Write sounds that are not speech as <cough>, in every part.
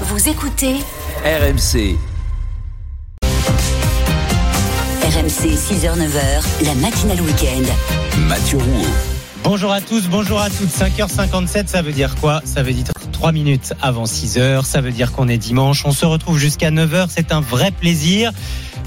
Vous écoutez RMC. RMC 6h-9h, la matinale week-end. Mathieu Rouault. Bonjour à tous, bonjour à toutes. 5h57, ça veut dire quoi? Ça veut dire 3 minutes avant 6h. Ça veut dire qu'on est dimanche. On se retrouve jusqu'à 9h. C'est un vrai plaisir.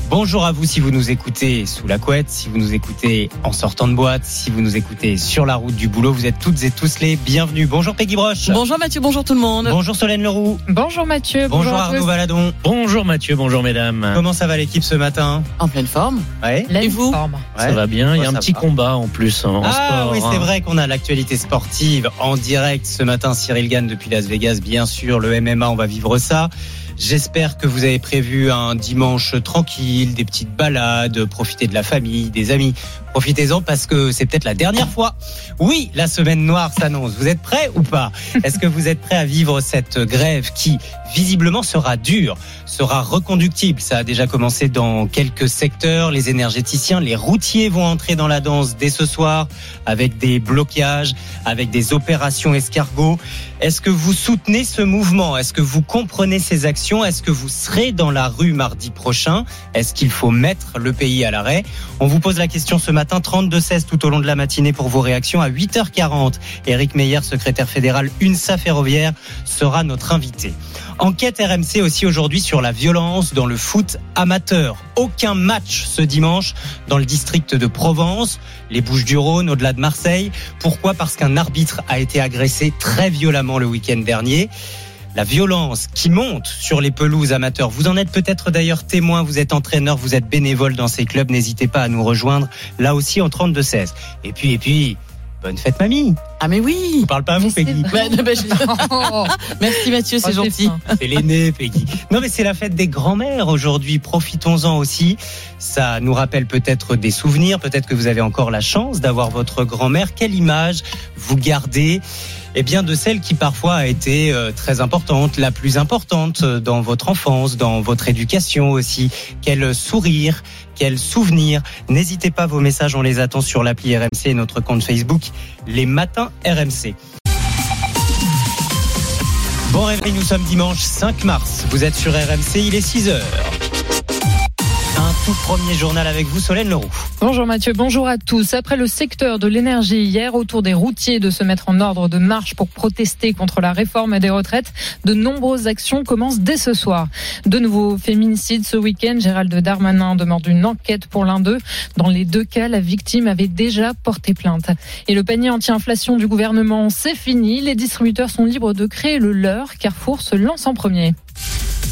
Bonjour à vous si vous nous écoutez sous la couette, si vous nous écoutez en sortant de boîte, si vous nous écoutez sur la route du boulot. Vous êtes toutes et tous les bienvenus. Bonjour Peggy Broche. Bonjour Mathieu, bonjour tout le monde. Bonjour Solène Leroux. Bonjour Mathieu. Bonjour, à Arnaud. Valadon. Bonjour Mathieu, bonjour mesdames. Comment ça va l'équipe ce matin En pleine forme. Ouais. Et vous forme. Ça va bien, il y a Ouais, un petit va. combat en plus en Ah sport. oui, c'est hein. vrai qu'on a l'actualité sportive en direct ce matin. Cyril Gann depuis Las Vegas, bien sûr. Le MMA, on va vivre ça. J'espère que vous avez prévu un dimanche tranquille, des petites balades, profiter de la famille, des amis. Profitez-en parce que c'est peut-être la dernière fois. Oui, la semaine noire s'annonce. Vous êtes prêts ou pas? Est-ce que vous êtes prêts à vivre cette grève qui, visiblement, sera dure, sera reconductible? Ça a déjà commencé dans quelques secteurs. Les énergéticiens, les routiers vont entrer dans la danse dès ce soir avec des blocages, avec des opérations escargots. Est-ce que vous soutenez ce mouvement? Est-ce que vous comprenez ces actions? Est-ce que vous serez dans la rue mardi prochain? Est-ce qu'il faut mettre le pays à l'arrêt? On vous pose la question ce matin, 32-16 tout au long de la matinée pour vos réactions. À 8h40, Éric Meyer, secrétaire fédéral UNSA Ferroviaire, sera notre invité. Enquête RMC aussi aujourd'hui sur la violence dans le foot amateur. Aucun match ce dimanche dans le district de Provence, les Bouches-du-Rhône, au-delà de Marseille. Pourquoi? Parce qu'un arbitre a été agressé très violemment le week-end dernier. La violence qui monte sur les pelouses amateurs. Vous en êtes peut-être d'ailleurs témoin, vous êtes entraîneur, vous êtes bénévole dans ces clubs. N'hésitez pas à nous rejoindre là aussi en 32-16. Et puis, et puis, bonne fête mamie. Ah mais oui. Je parle pas à vous, Peggy. Bah, bah, je- Oh, <laughs> <laughs> Merci Mathieu, c'est oh, gentil. C'est l'aîné, Peggy. Non, mais c'est la fête des grands-mères aujourd'hui. Profitons-en aussi. Ça nous rappelle peut-être des souvenirs. Peut-être que vous avez encore la chance d'avoir votre grand-mère. Quelle image vous gardez eh bien, de celle qui parfois a été euh, très importante, la plus importante euh, dans votre enfance, dans votre éducation aussi. Quel sourire, quel souvenir. N'hésitez pas, vos messages, on les attend sur l'appli RMC et notre compte Facebook, les matins RMC. Bon réveil, nous sommes dimanche 5 mars. Vous êtes sur RMC, il est 6 heures. Un tout premier journal avec vous, Solène Leroux. Bonjour Mathieu, bonjour à tous. Après le secteur de l'énergie hier, autour des routiers de se mettre en ordre de marche pour protester contre la réforme des retraites, de nombreuses actions commencent dès ce soir. De nouveaux féminicides ce week-end. Gérald Darmanin demande une enquête pour l'un d'eux. Dans les deux cas, la victime avait déjà porté plainte. Et le panier anti-inflation du gouvernement, c'est fini. Les distributeurs sont libres de créer le leur. Carrefour se lance en premier.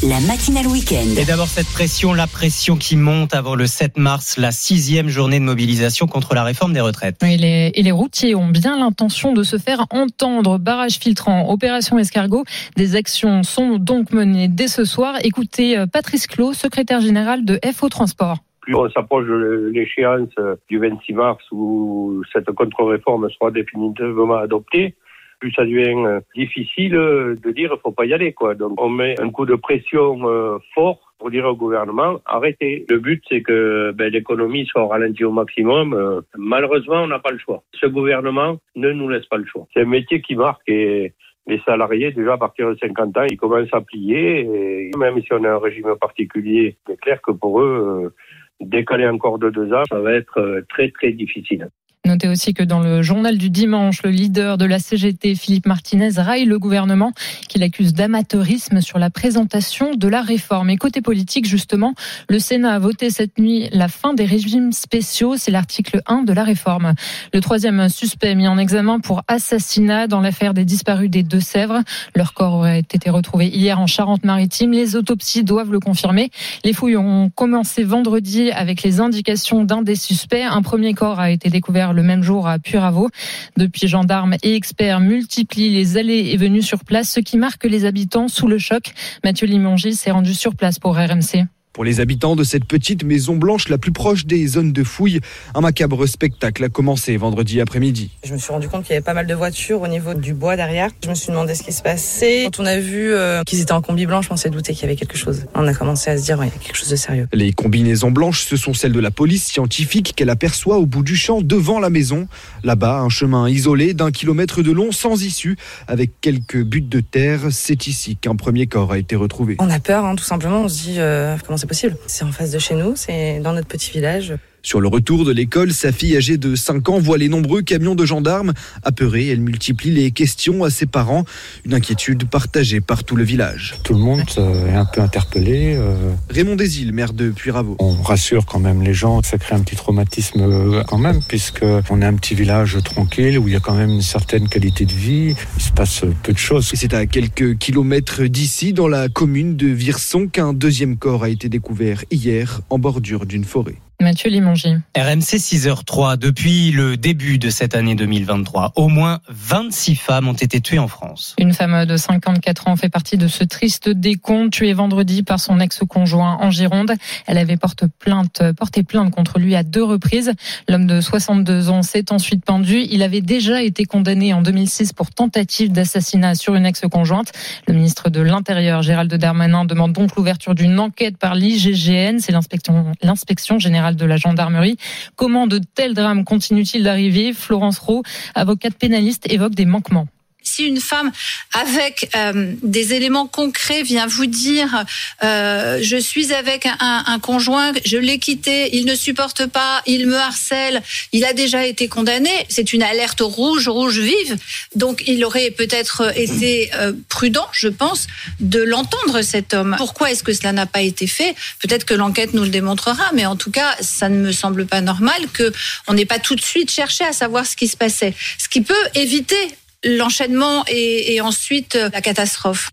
La matinale week-end. Et d'abord cette pression, la pression qui monte avant le 7 mars, la sixième journée de mobilisation contre la réforme des retraites. Et les, et les routiers ont bien l'intention de se faire entendre. Barrage filtrant, opération escargot. Des actions sont donc menées dès ce soir. Écoutez euh, Patrice Clot, secrétaire général de FO Transport. plus on s'approche de l'échéance du 26 mars où cette contre-réforme sera définitivement adoptée, plus ça devient euh, difficile de dire faut pas y aller quoi. Donc on met un coup de pression euh, fort pour dire au gouvernement arrêtez. Le but c'est que ben, l'économie soit ralentie au maximum. Euh, malheureusement on n'a pas le choix. Ce gouvernement ne nous laisse pas le choix. C'est un métier qui marque et les salariés, déjà à partir de 50 ans, ils commencent à plier. Et même si on a un régime particulier, c'est clair que pour eux, euh, décaler encore de deux ans, ça va être très très difficile. Notez aussi que dans le journal du dimanche, le leader de la CGT, Philippe Martinez, raille le gouvernement qu'il accuse d'amateurisme sur la présentation de la réforme. Et côté politique, justement, le Sénat a voté cette nuit la fin des régimes spéciaux. C'est l'article 1 de la réforme. Le troisième suspect mis en examen pour assassinat dans l'affaire des disparus des Deux-Sèvres. Leur corps aurait été retrouvé hier en Charente-Maritime. Les autopsies doivent le confirmer. Les fouilles ont commencé vendredi avec les indications d'un des suspects. Un premier corps a été découvert le même jour à Puravo. Depuis, gendarmes et experts multiplient les allées et venues sur place, ce qui marque les habitants sous le choc. Mathieu Limongi s'est rendu sur place pour RMC. Pour les habitants de cette petite maison blanche la plus proche des zones de fouilles, un macabre spectacle a commencé vendredi après-midi. Je me suis rendu compte qu'il y avait pas mal de voitures au niveau du bois derrière. Je me suis demandé ce qui se passait. Quand on a vu euh, qu'ils étaient en combi blanche, on s'est douté qu'il y avait quelque chose. On a commencé à se dire, ouais, il y a quelque chose de sérieux. Les combinaisons blanches, ce sont celles de la police scientifique qu'elle aperçoit au bout du champ devant la maison. Là-bas, un chemin isolé d'un kilomètre de long sans issue, avec quelques buttes de terre. C'est ici qu'un premier corps a été retrouvé. On a peur, hein, tout simplement. On se dit, euh, comment c'est en face de chez nous, c'est dans notre petit village. Sur le retour de l'école, sa fille âgée de 5 ans voit les nombreux camions de gendarmes. Apeurée, elle multiplie les questions à ses parents. Une inquiétude partagée par tout le village. Tout le monde euh, est un peu interpellé. euh, Raymond Desil, maire de Puyraveau. On rassure quand même les gens. Ça crée un petit traumatisme euh, quand même, puisque on est un petit village tranquille où il y a quand même une certaine qualité de vie. Il se passe peu de choses. C'est à quelques kilomètres d'ici, dans la commune de Virson, qu'un deuxième corps a été découvert hier en bordure d'une forêt. Mathieu Limongi. RMC 6h03, depuis le début de cette année 2023, au moins 26 femmes ont été tuées en France. Une femme de 54 ans fait partie de ce triste décompte, tuée vendredi par son ex-conjoint en Gironde. Elle avait porté plainte, porté plainte contre lui à deux reprises. L'homme de 62 ans s'est ensuite pendu. Il avait déjà été condamné en 2006 pour tentative d'assassinat sur une ex-conjointe. Le ministre de l'Intérieur, Gérald Darmanin, demande donc l'ouverture d'une enquête par l'IGGN, c'est l'inspection, l'inspection générale de la gendarmerie. Comment de tels drames continuent-ils d'arriver? Florence Rowe, avocate pénaliste, évoque des manquements. Si une femme avec euh, des éléments concrets vient vous dire euh, je suis avec un, conjoint, je l'ai quitté, il ne supporte pas, il me harcèle, il a déjà été condamné, c'est une alerte rouge, rouge vive. Donc il aurait peut-être été euh, prudent, je pense, de l'entendre cet homme. Pourquoi est-ce que cela n'a pas été fait? Peut-être que l'enquête nous le démontrera, mais en tout cas, ça ne me semble pas normal que on n'ait pas tout de suite cherché à savoir ce qui se passait. Ce qui peut éviter l'enchaînement et, ensuite la catastrophe.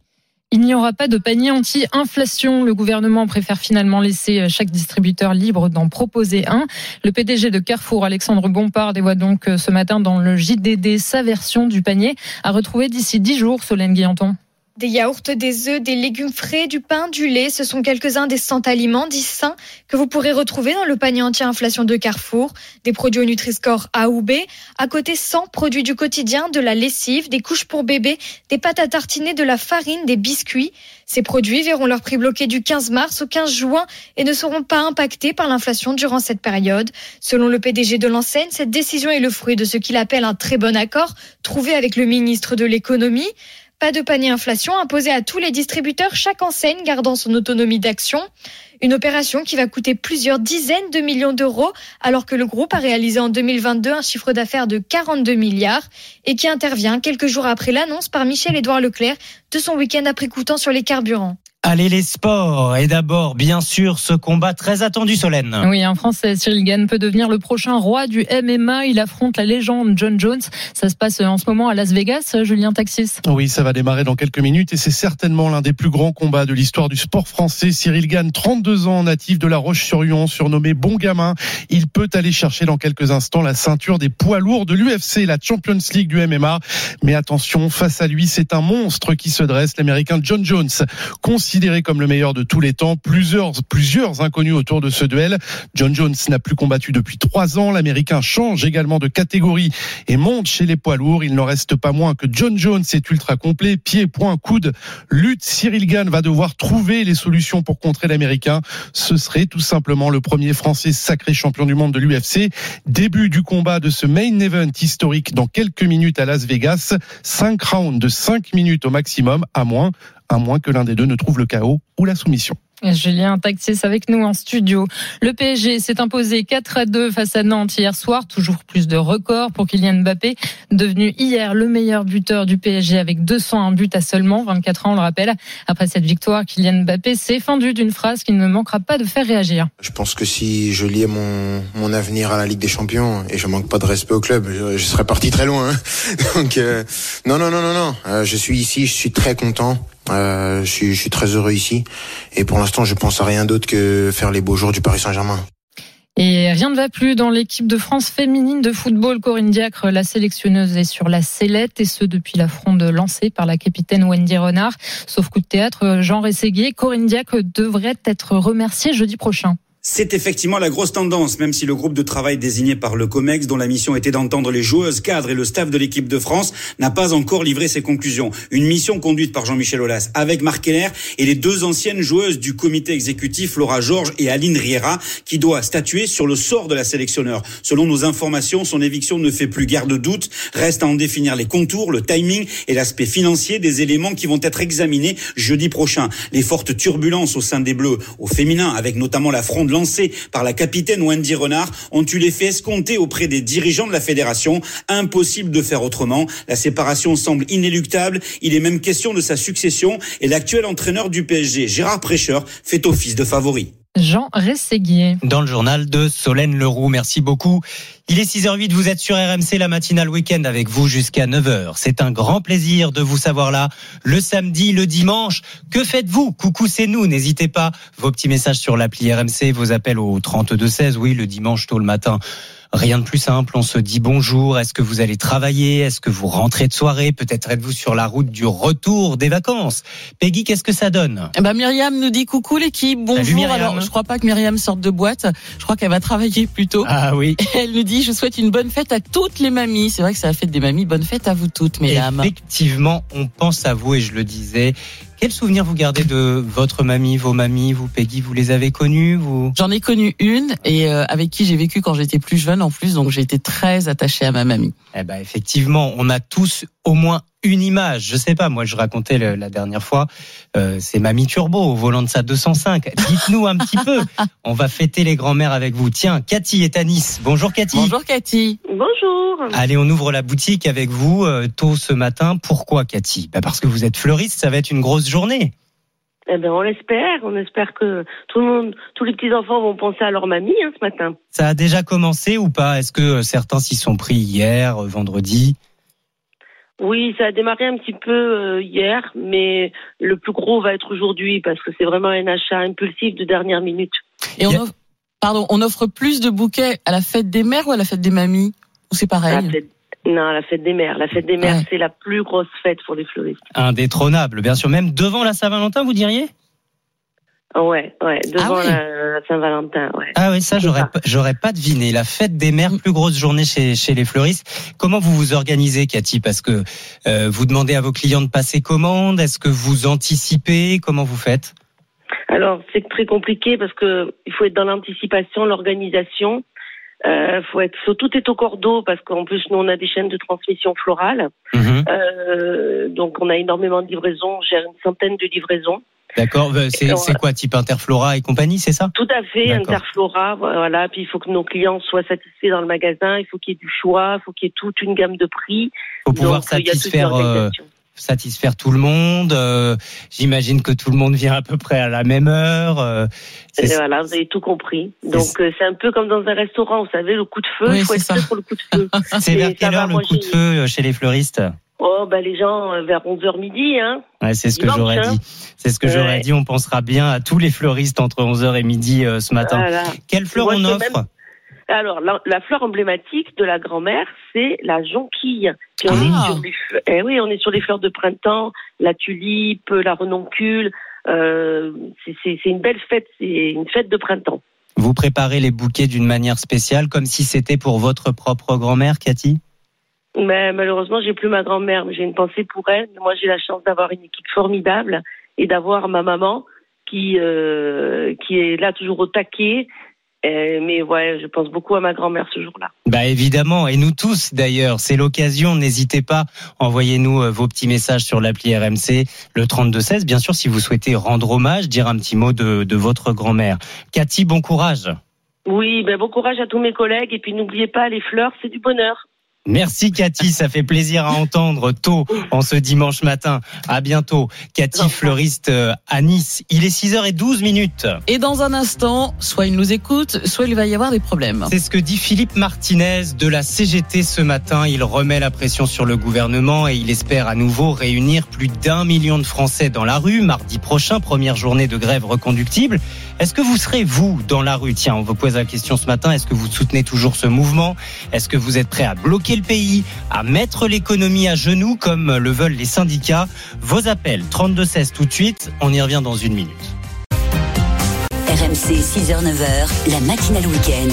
Il n'y aura pas de panier anti-inflation. Le gouvernement préfère finalement laisser chaque distributeur libre d'en proposer un. Le PDG de Carrefour, Alexandre Bompard, dévoile donc ce matin dans le JDD sa version du panier à retrouver d'ici 10 jours, Solène Guillanton. Des yaourts, des œufs, des légumes frais, du pain, du lait, ce sont quelques-uns des 100 aliments dits sains que vous pourrez retrouver dans le panier anti-inflation de Carrefour. Des produits au Nutri-Score A ou B. À côté, 100 produits du quotidien, de la lessive, des couches pour bébé, des pâtes à tartiner, de la farine, des biscuits. Ces produits verront leur prix bloqué du 15 mars au 15 juin et ne seront pas impactés par l'inflation durant cette période. Selon le PDG de l'enseigne, cette décision est le fruit de ce qu'il appelle un très bon accord trouvé avec le ministre de l'économie. Pas de panier inflation imposé à tous les distributeurs, chaque enseigne gardant son autonomie d'action. Une opération qui va coûter plusieurs dizaines de millions d'euros, alors que le groupe a réalisé en 2022 un chiffre d'affaires de 42 milliards et qui intervient quelques jours après l'annonce par Michel-Édouard Leclerc de son week-end après coûtant sur les carburants. Allez les sports et d'abord bien sûr ce combat très attendu Solène. Oui, un Français, Cyril Gann, peut devenir le prochain roi du MMA. Il affronte la légende John Jones. Ça se passe en ce moment à Las Vegas, Julien Taxis. Oui, ça va démarrer dans quelques minutes et c'est certainement l'un des plus grands combats de l'histoire du sport français. Cyril Gann, 32 ans, natif de La Roche-sur-Yon, surnommé Bon Gamin. Il peut aller chercher dans quelques instants la ceinture des poids lourds de l'UFC, la Champions League du MMA. Mais attention, face à lui, c'est un monstre qui se dresse, l'américain John Jones. Considéré comme le meilleur de tous les temps, plusieurs, plusieurs inconnus autour de ce duel. John Jones n'a plus combattu depuis trois ans. L'américain change également de catégorie et monte chez les poids lourds. Il n'en reste pas moins que John Jones est ultra complet. Pied, point, coude, lutte. Cyril Gann va devoir trouver les solutions pour contrer l'américain. Ce serait tout simplement le premier français sacré champion du monde de l'UFC. Début du combat de ce main event historique dans quelques minutes à Las Vegas. Cinq rounds de cinq minutes au maximum, à moins à moins que l'un des deux ne trouve le chaos ou la soumission. Julien Taxis avec nous en studio. Le PSG s'est imposé 4 à 2 face à Nantes hier soir. Toujours plus de records pour Kylian Mbappé, devenu hier le meilleur buteur du PSG avec 201 buts à seulement 24 ans, on le rappelle. Après cette victoire, Kylian Mbappé s'est fendu d'une phrase qui ne manquera pas de faire réagir. Je pense que si je liais mon, mon avenir à la Ligue des Champions, et je manque pas de respect au club, je, je serais parti très loin. Hein. <laughs> Donc euh, non, non, non, non, non. Euh, je suis ici, je suis très content. Euh, je, suis, très heureux ici. Et pour l'instant, je pense à rien d'autre que faire les beaux jours du Paris Saint-Germain. Et rien ne va plus dans l'équipe de France féminine de football. Corinne Diacre, la sélectionneuse, est sur la sellette et ce depuis la fronde lancée par la capitaine Wendy Renard. Sauf coup de théâtre, Jean Rességuier, Corinne Diacre devrait être remerciée jeudi prochain. C'est effectivement la grosse tendance, même si le groupe de travail désigné par le COMEX, dont la mission était d'entendre les joueuses, cadres et le staff de l'équipe de France, n'a pas encore livré ses conclusions. Une mission conduite par Jean-Michel Aulas avec Marc Keller et les deux anciennes joueuses du comité exécutif, Laura Georges et Aline Riera, qui doit statuer sur le sort de la sélectionneur. Selon nos informations, son éviction ne fait plus guère de doute. Reste à en définir les contours, le timing et l'aspect financier des éléments qui vont être examinés jeudi prochain. Les fortes turbulences au sein des Bleus, au féminin, avec notamment la fronde lancée par la capitaine Wendy Renard ont eu l'effet escompté auprès des dirigeants de la fédération. Impossible de faire autrement. La séparation semble inéluctable. Il est même question de sa succession et l'actuel entraîneur du PSG, Gérard Prêcheur, fait office de favori. Jean Rességuier. Dans le journal de Solène Leroux. Merci beaucoup. Il est 6h08, vous êtes sur RMC, la matinale week-end avec vous jusqu'à 9h. C'est un grand plaisir de vous savoir là, le samedi, le dimanche. Que faites-vous? Coucou, c'est nous. N'hésitez pas. Vos petits messages sur l'appli RMC, vos appels au 32-16, oui, le dimanche tôt le matin. Rien de plus simple, on se dit bonjour, est-ce que vous allez travailler, est-ce que vous rentrez de soirée, peut-être êtes-vous sur la route du retour des vacances. Peggy, qu'est-ce que ça donne? Eh ben Myriam nous dit coucou l'équipe, bonjour. Alors je crois pas que Myriam sorte de boîte, je crois qu'elle va travailler plutôt. Ah oui. Et <laughs> elle nous dit je souhaite une bonne fête à toutes les mamies. C'est vrai que c'est la fête des mamies, bonne fête à vous toutes mesdames. Effectivement, on pense à vous et je le disais. Quel souvenir vous gardez de votre mamie, vos mamies, vous Peggy, vous les avez connues vous? J'en ai connu une et euh, avec qui j'ai vécu quand j'étais plus jeune en plus, donc j'ai été très attachée à ma mamie. Eh ben effectivement, on a tous au moins une image. Je sais pas, moi je racontais le- la dernière fois, euh, c'est Mamie Turbo au volant de sa 205. Dites-nous un petit peu. <laughs> On va fêter les grands-mères avec vous. Tiens, Cathy est à Nice. Bonjour Cathy. Bonjour Cathy. Bonjour. Allez, on ouvre la boutique avec vous euh, tôt ce matin. Pourquoi Cathy? Bah Parce que vous êtes fleuriste, ça va être une grosse journée. Eh ben, on l'espère. On espère que tout le monde, tous les petits enfants vont penser à leur mamie hein, ce matin. Ça a déjà commencé ou pas? Est-ce que euh, certains s'y sont pris hier, vendredi? Oui, ça a démarré un petit peu euh, hier, mais le plus gros va être aujourd'hui parce que c'est vraiment un achat impulsif de dernière minute. Et on offre, pardon, on offre plus de bouquets à la fête des mères ou à la fête des mamies Ou c'est pareil? La fête- non, la fête des mères. La fête des mères, c'est la plus grosse fête pour les fleuristes. Indétrônable, bien sûr. Même devant la Saint-Valentin, vous diriez? Ouais, ouais, devant ouais. la, Saint-Valentin, ouais. Ah oui, ça, j'aurais j'aurais pas deviné. La fête des mères, plus grosse journée chez, chez les fleuristes. Comment vous vous organisez, Cathy? Parce que euh, vous demandez à vos clients de passer commande. Est-ce que vous anticipez? Comment vous faites? Alors, c'est très compliqué parce que il faut être dans l'anticipation, l'organisation. Euh, faut être, faut- tout est au cordeau parce qu'en plus nous on a des chaînes de transmission florale. Mhm. Euh, donc on a énormément de livraisons. J'ai une centaine de livraisons. D'accord. euh, C'est quoi, type Interflora et compagnie, c'est ça? Tout à fait. Interflora, voilà. Puis il faut que nos clients soient satisfaits dans le magasin. Il faut qu'il y ait du choix. Il faut qu'il y ait toute une gamme de prix. Faut pouvoir Donc, il toute une satisfaire, euh, satisfaire tout le monde. euh, J'imagine que tout le monde vient à peu près à la même heure. euh, voilà, vous avez tout compris. Donc euh, c'est un peu comme dans un restaurant, vous savez, le coup de feu, Oui, il faut être prêt pour le coup de feu. <laughs> C'est vers quelle heure le coup de feu chez les fleuristes? Oh, bah les gens euh, vers 11h midi, hein. Ouais, c'est ce que j'aurais hein. dit. C'est ce que Ouais. j'aurais dit. On pensera bien à tous les fleuristes entre 11h et midi euh, ce matin. Voilà. Quelle fleur Moi, on offre? même- Alors, la, la fleur emblématique de la grand-mère, c'est la jonquille. Puis on, Ah. est sur eh oui, on est sur les fleurs de printemps, la tulipe, la renoncule. Euh, c'est une belle fête, c'est une fête de printemps. Vous préparez les bouquets d'une manière spéciale, comme si c'était pour votre propre grand-mère, Cathy? Mais malheureusement, j'ai plus ma grand-mère, mais j'ai une pensée pour elle. Moi, j'ai la chance d'avoir une équipe formidable et d'avoir ma maman qui euh, qui est là toujours au taquet. Euh, mais ouais, je pense beaucoup à ma grand-mère ce jour-là. Bah évidemment, et nous tous d'ailleurs, c'est l'occasion. N'hésitez pas, envoyez-nous euh, vos petits messages sur l'appli RMC, le 3216. Bien sûr, si vous souhaitez rendre hommage, dire un petit mot de, de votre grand-mère. Cathy, bon courage. Oui, ben bon courage à tous mes collègues et puis n'oubliez pas, les fleurs, c'est du bonheur. Merci Cathy, ça fait plaisir à entendre tôt en ce dimanche matin. À bientôt. Cathy, fleuriste euh, à Nice. Il est 6h12 minutes. Et dans un instant, soit il nous écoute, soit il va y avoir des problèmes. C'est ce que dit Philippe Martinez de la CGT ce matin. Il remet la pression sur le gouvernement et il espère à nouveau réunir plus d'un million de Français dans la rue mardi prochain, première journée de grève reconductible. Est-ce que vous serez, vous, dans la rue? Tiens, on vous pose la question ce matin. Est-ce que vous soutenez toujours ce mouvement? Est-ce que vous êtes prêt à bloquer le pays, à mettre l'économie à genoux comme le veulent les syndicats? Vos appels, 32-16 tout de suite. On y revient dans une minute. RMC 6h-9h, la matinale week-end.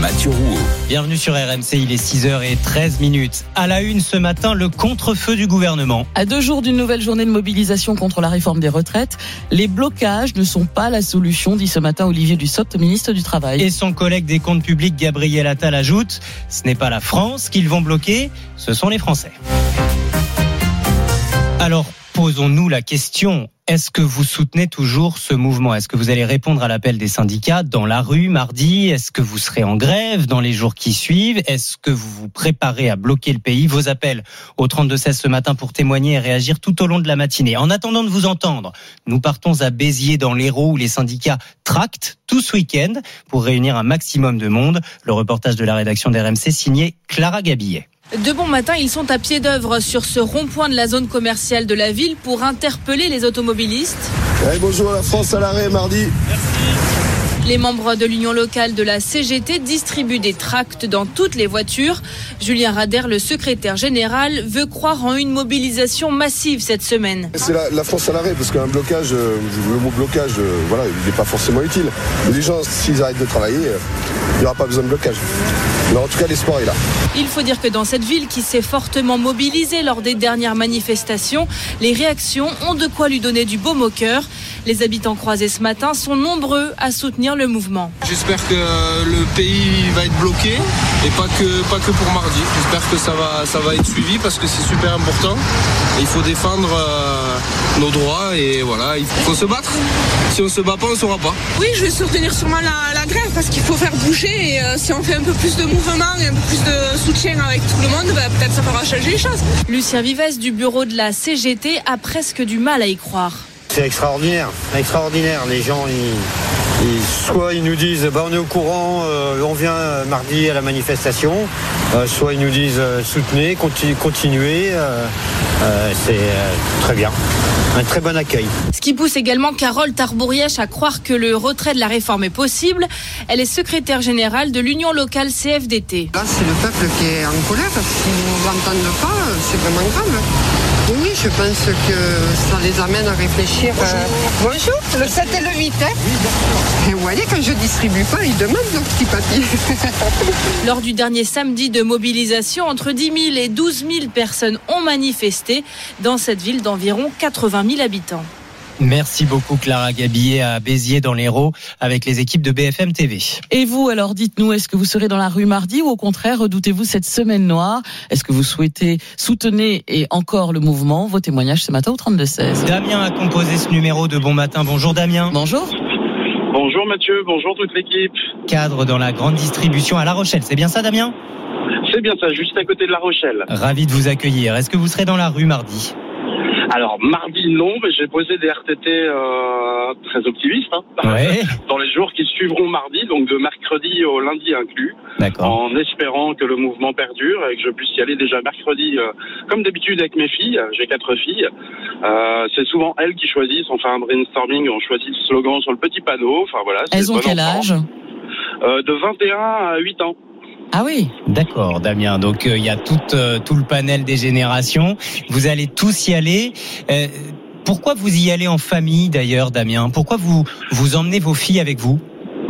Mathieu Rouault. Bienvenue sur RMC, il est 6h13 minutes. À la une ce matin, le contre-feu du gouvernement. À deux jours d'une nouvelle journée de mobilisation contre la réforme des retraites, les blocages ne sont pas la solution, dit ce matin Olivier Dussopt, ministre du Travail. Et son collègue des comptes publics, Gabriel Attal, ajoute Ce n'est pas la France qu'ils vont bloquer, ce sont les Français. Alors, posons-nous la question. Est-ce que vous soutenez toujours ce mouvement? Est-ce que vous allez répondre à l'appel des syndicats dans la rue mardi? Est-ce que vous serez en grève dans les jours qui suivent? Est-ce que vous vous préparez à bloquer le pays? Vos appels au 32-16 ce matin pour témoigner et réagir tout au long de la matinée. En attendant de vous entendre, nous partons à Béziers dans l'Hérault où les syndicats tractent tout ce week-end pour réunir un maximum de monde. Le reportage de la rédaction d'RMC signé Clara Gabillet. De bon matin, ils sont à pied d'œuvre sur ce rond-point de la zone commerciale de la ville pour interpeller les automobilistes. Bonjour la France à l'arrêt mardi. Les membres de l'union locale de la CGT distribuent des tracts dans toutes les voitures. Julien Rader, le secrétaire général, veut croire en une mobilisation massive cette semaine. C'est la, la France à l'arrêt parce qu'un blocage, euh, le mot blocage, euh, voilà, il n'est pas forcément utile. Les gens, s'ils arrêtent de travailler, euh, il n'y aura pas besoin de blocage. Mais en tout cas, l'espoir est là. Il faut dire que dans cette ville qui s'est fortement mobilisée lors des dernières manifestations, les réactions ont de quoi lui donner du baume au cœur. Les habitants croisés ce matin sont nombreux à soutenir le mouvement. J'espère que le pays va être bloqué et pas que, pas que pour mardi. J'espère que ça va, ça va être suivi parce que c'est super important. Et il faut défendre euh, nos droits et voilà, il faut se battre. Si on se bat pas, on ne saura pas. Oui, je vais soutenir sûrement la, la grève parce qu'il faut faire bouger et euh, si on fait un peu plus de mouvement et un peu plus de soutien avec tout le monde, bah, peut-être ça fera changer les choses. Lucien Vives du bureau de la CGT a presque du mal à y croire. C'est extraordinaire, extraordinaire. Les gens, ils, soit ils nous disent bah, on est au courant, euh, on vient mardi à la manifestation, euh, soit ils nous disent euh, soutenez, conti- continuez. euh, euh, c'est euh, très bien, un très bon accueil. Ce qui pousse également Carole Tarbourièche à croire que le retrait de la réforme est possible. Elle est secrétaire générale de l'Union locale CFDT. Là, c'est le peuple qui est en colère. S'ils ne l'entendent pas, c'est vraiment grave. Oui, oui, je pense que ça les amène à réfléchir. euh, Bonjour, le 7 et le 8. Hein et vous voyez, quand je distribue pas, ils demandent nos petits papiers. <laughs> Lors du dernier samedi de mobilisation, entre 10 000 et 12 000 personnes ont manifesté dans cette ville d'environ 80 000 habitants. Merci beaucoup Clara Gabillet à Béziers dans l'Hérault avec les équipes de BFM TV. Et vous, alors dites-nous, est-ce que vous serez dans la rue mardi ou au contraire, redoutez-vous cette semaine noire? Est-ce que vous souhaitez soutenir et encore le mouvement? Vos témoignages ce matin au 32-16. Damien a composé ce numéro de Bon Matin. Bonjour Damien. Bonjour. Bonjour Mathieu, bonjour toute l'équipe. Cadre dans la grande distribution à La Rochelle. C'est bien ça Damien? C'est bien ça, juste à côté de La Rochelle. Ravi de vous accueillir. Est-ce que vous serez dans la rue mardi? Alors mardi non, mais j'ai posé des RTT euh, très optimistes hein, Ouais. <laughs> dans les jours qui suivront mardi, donc de mercredi au lundi inclus, en espérant que le mouvement perdure et que je puisse y aller déjà mercredi, euh, comme d'habitude avec mes filles. J'ai quatre filles. Euh, c'est souvent elles qui choisissent. On fait un brainstorming, on choisit le slogan sur le petit panneau. Enfin voilà. Elles ont bon quel enfant. âge? Euh, De 21 à 8 ans. Ah oui D'accord, Damien. Donc euh, il y a tout, euh, tout le panel des générations. Vous allez tous y aller. Euh, pourquoi vous y allez en famille d'ailleurs, Damien? Pourquoi vous vous emmenez vos filles avec vous?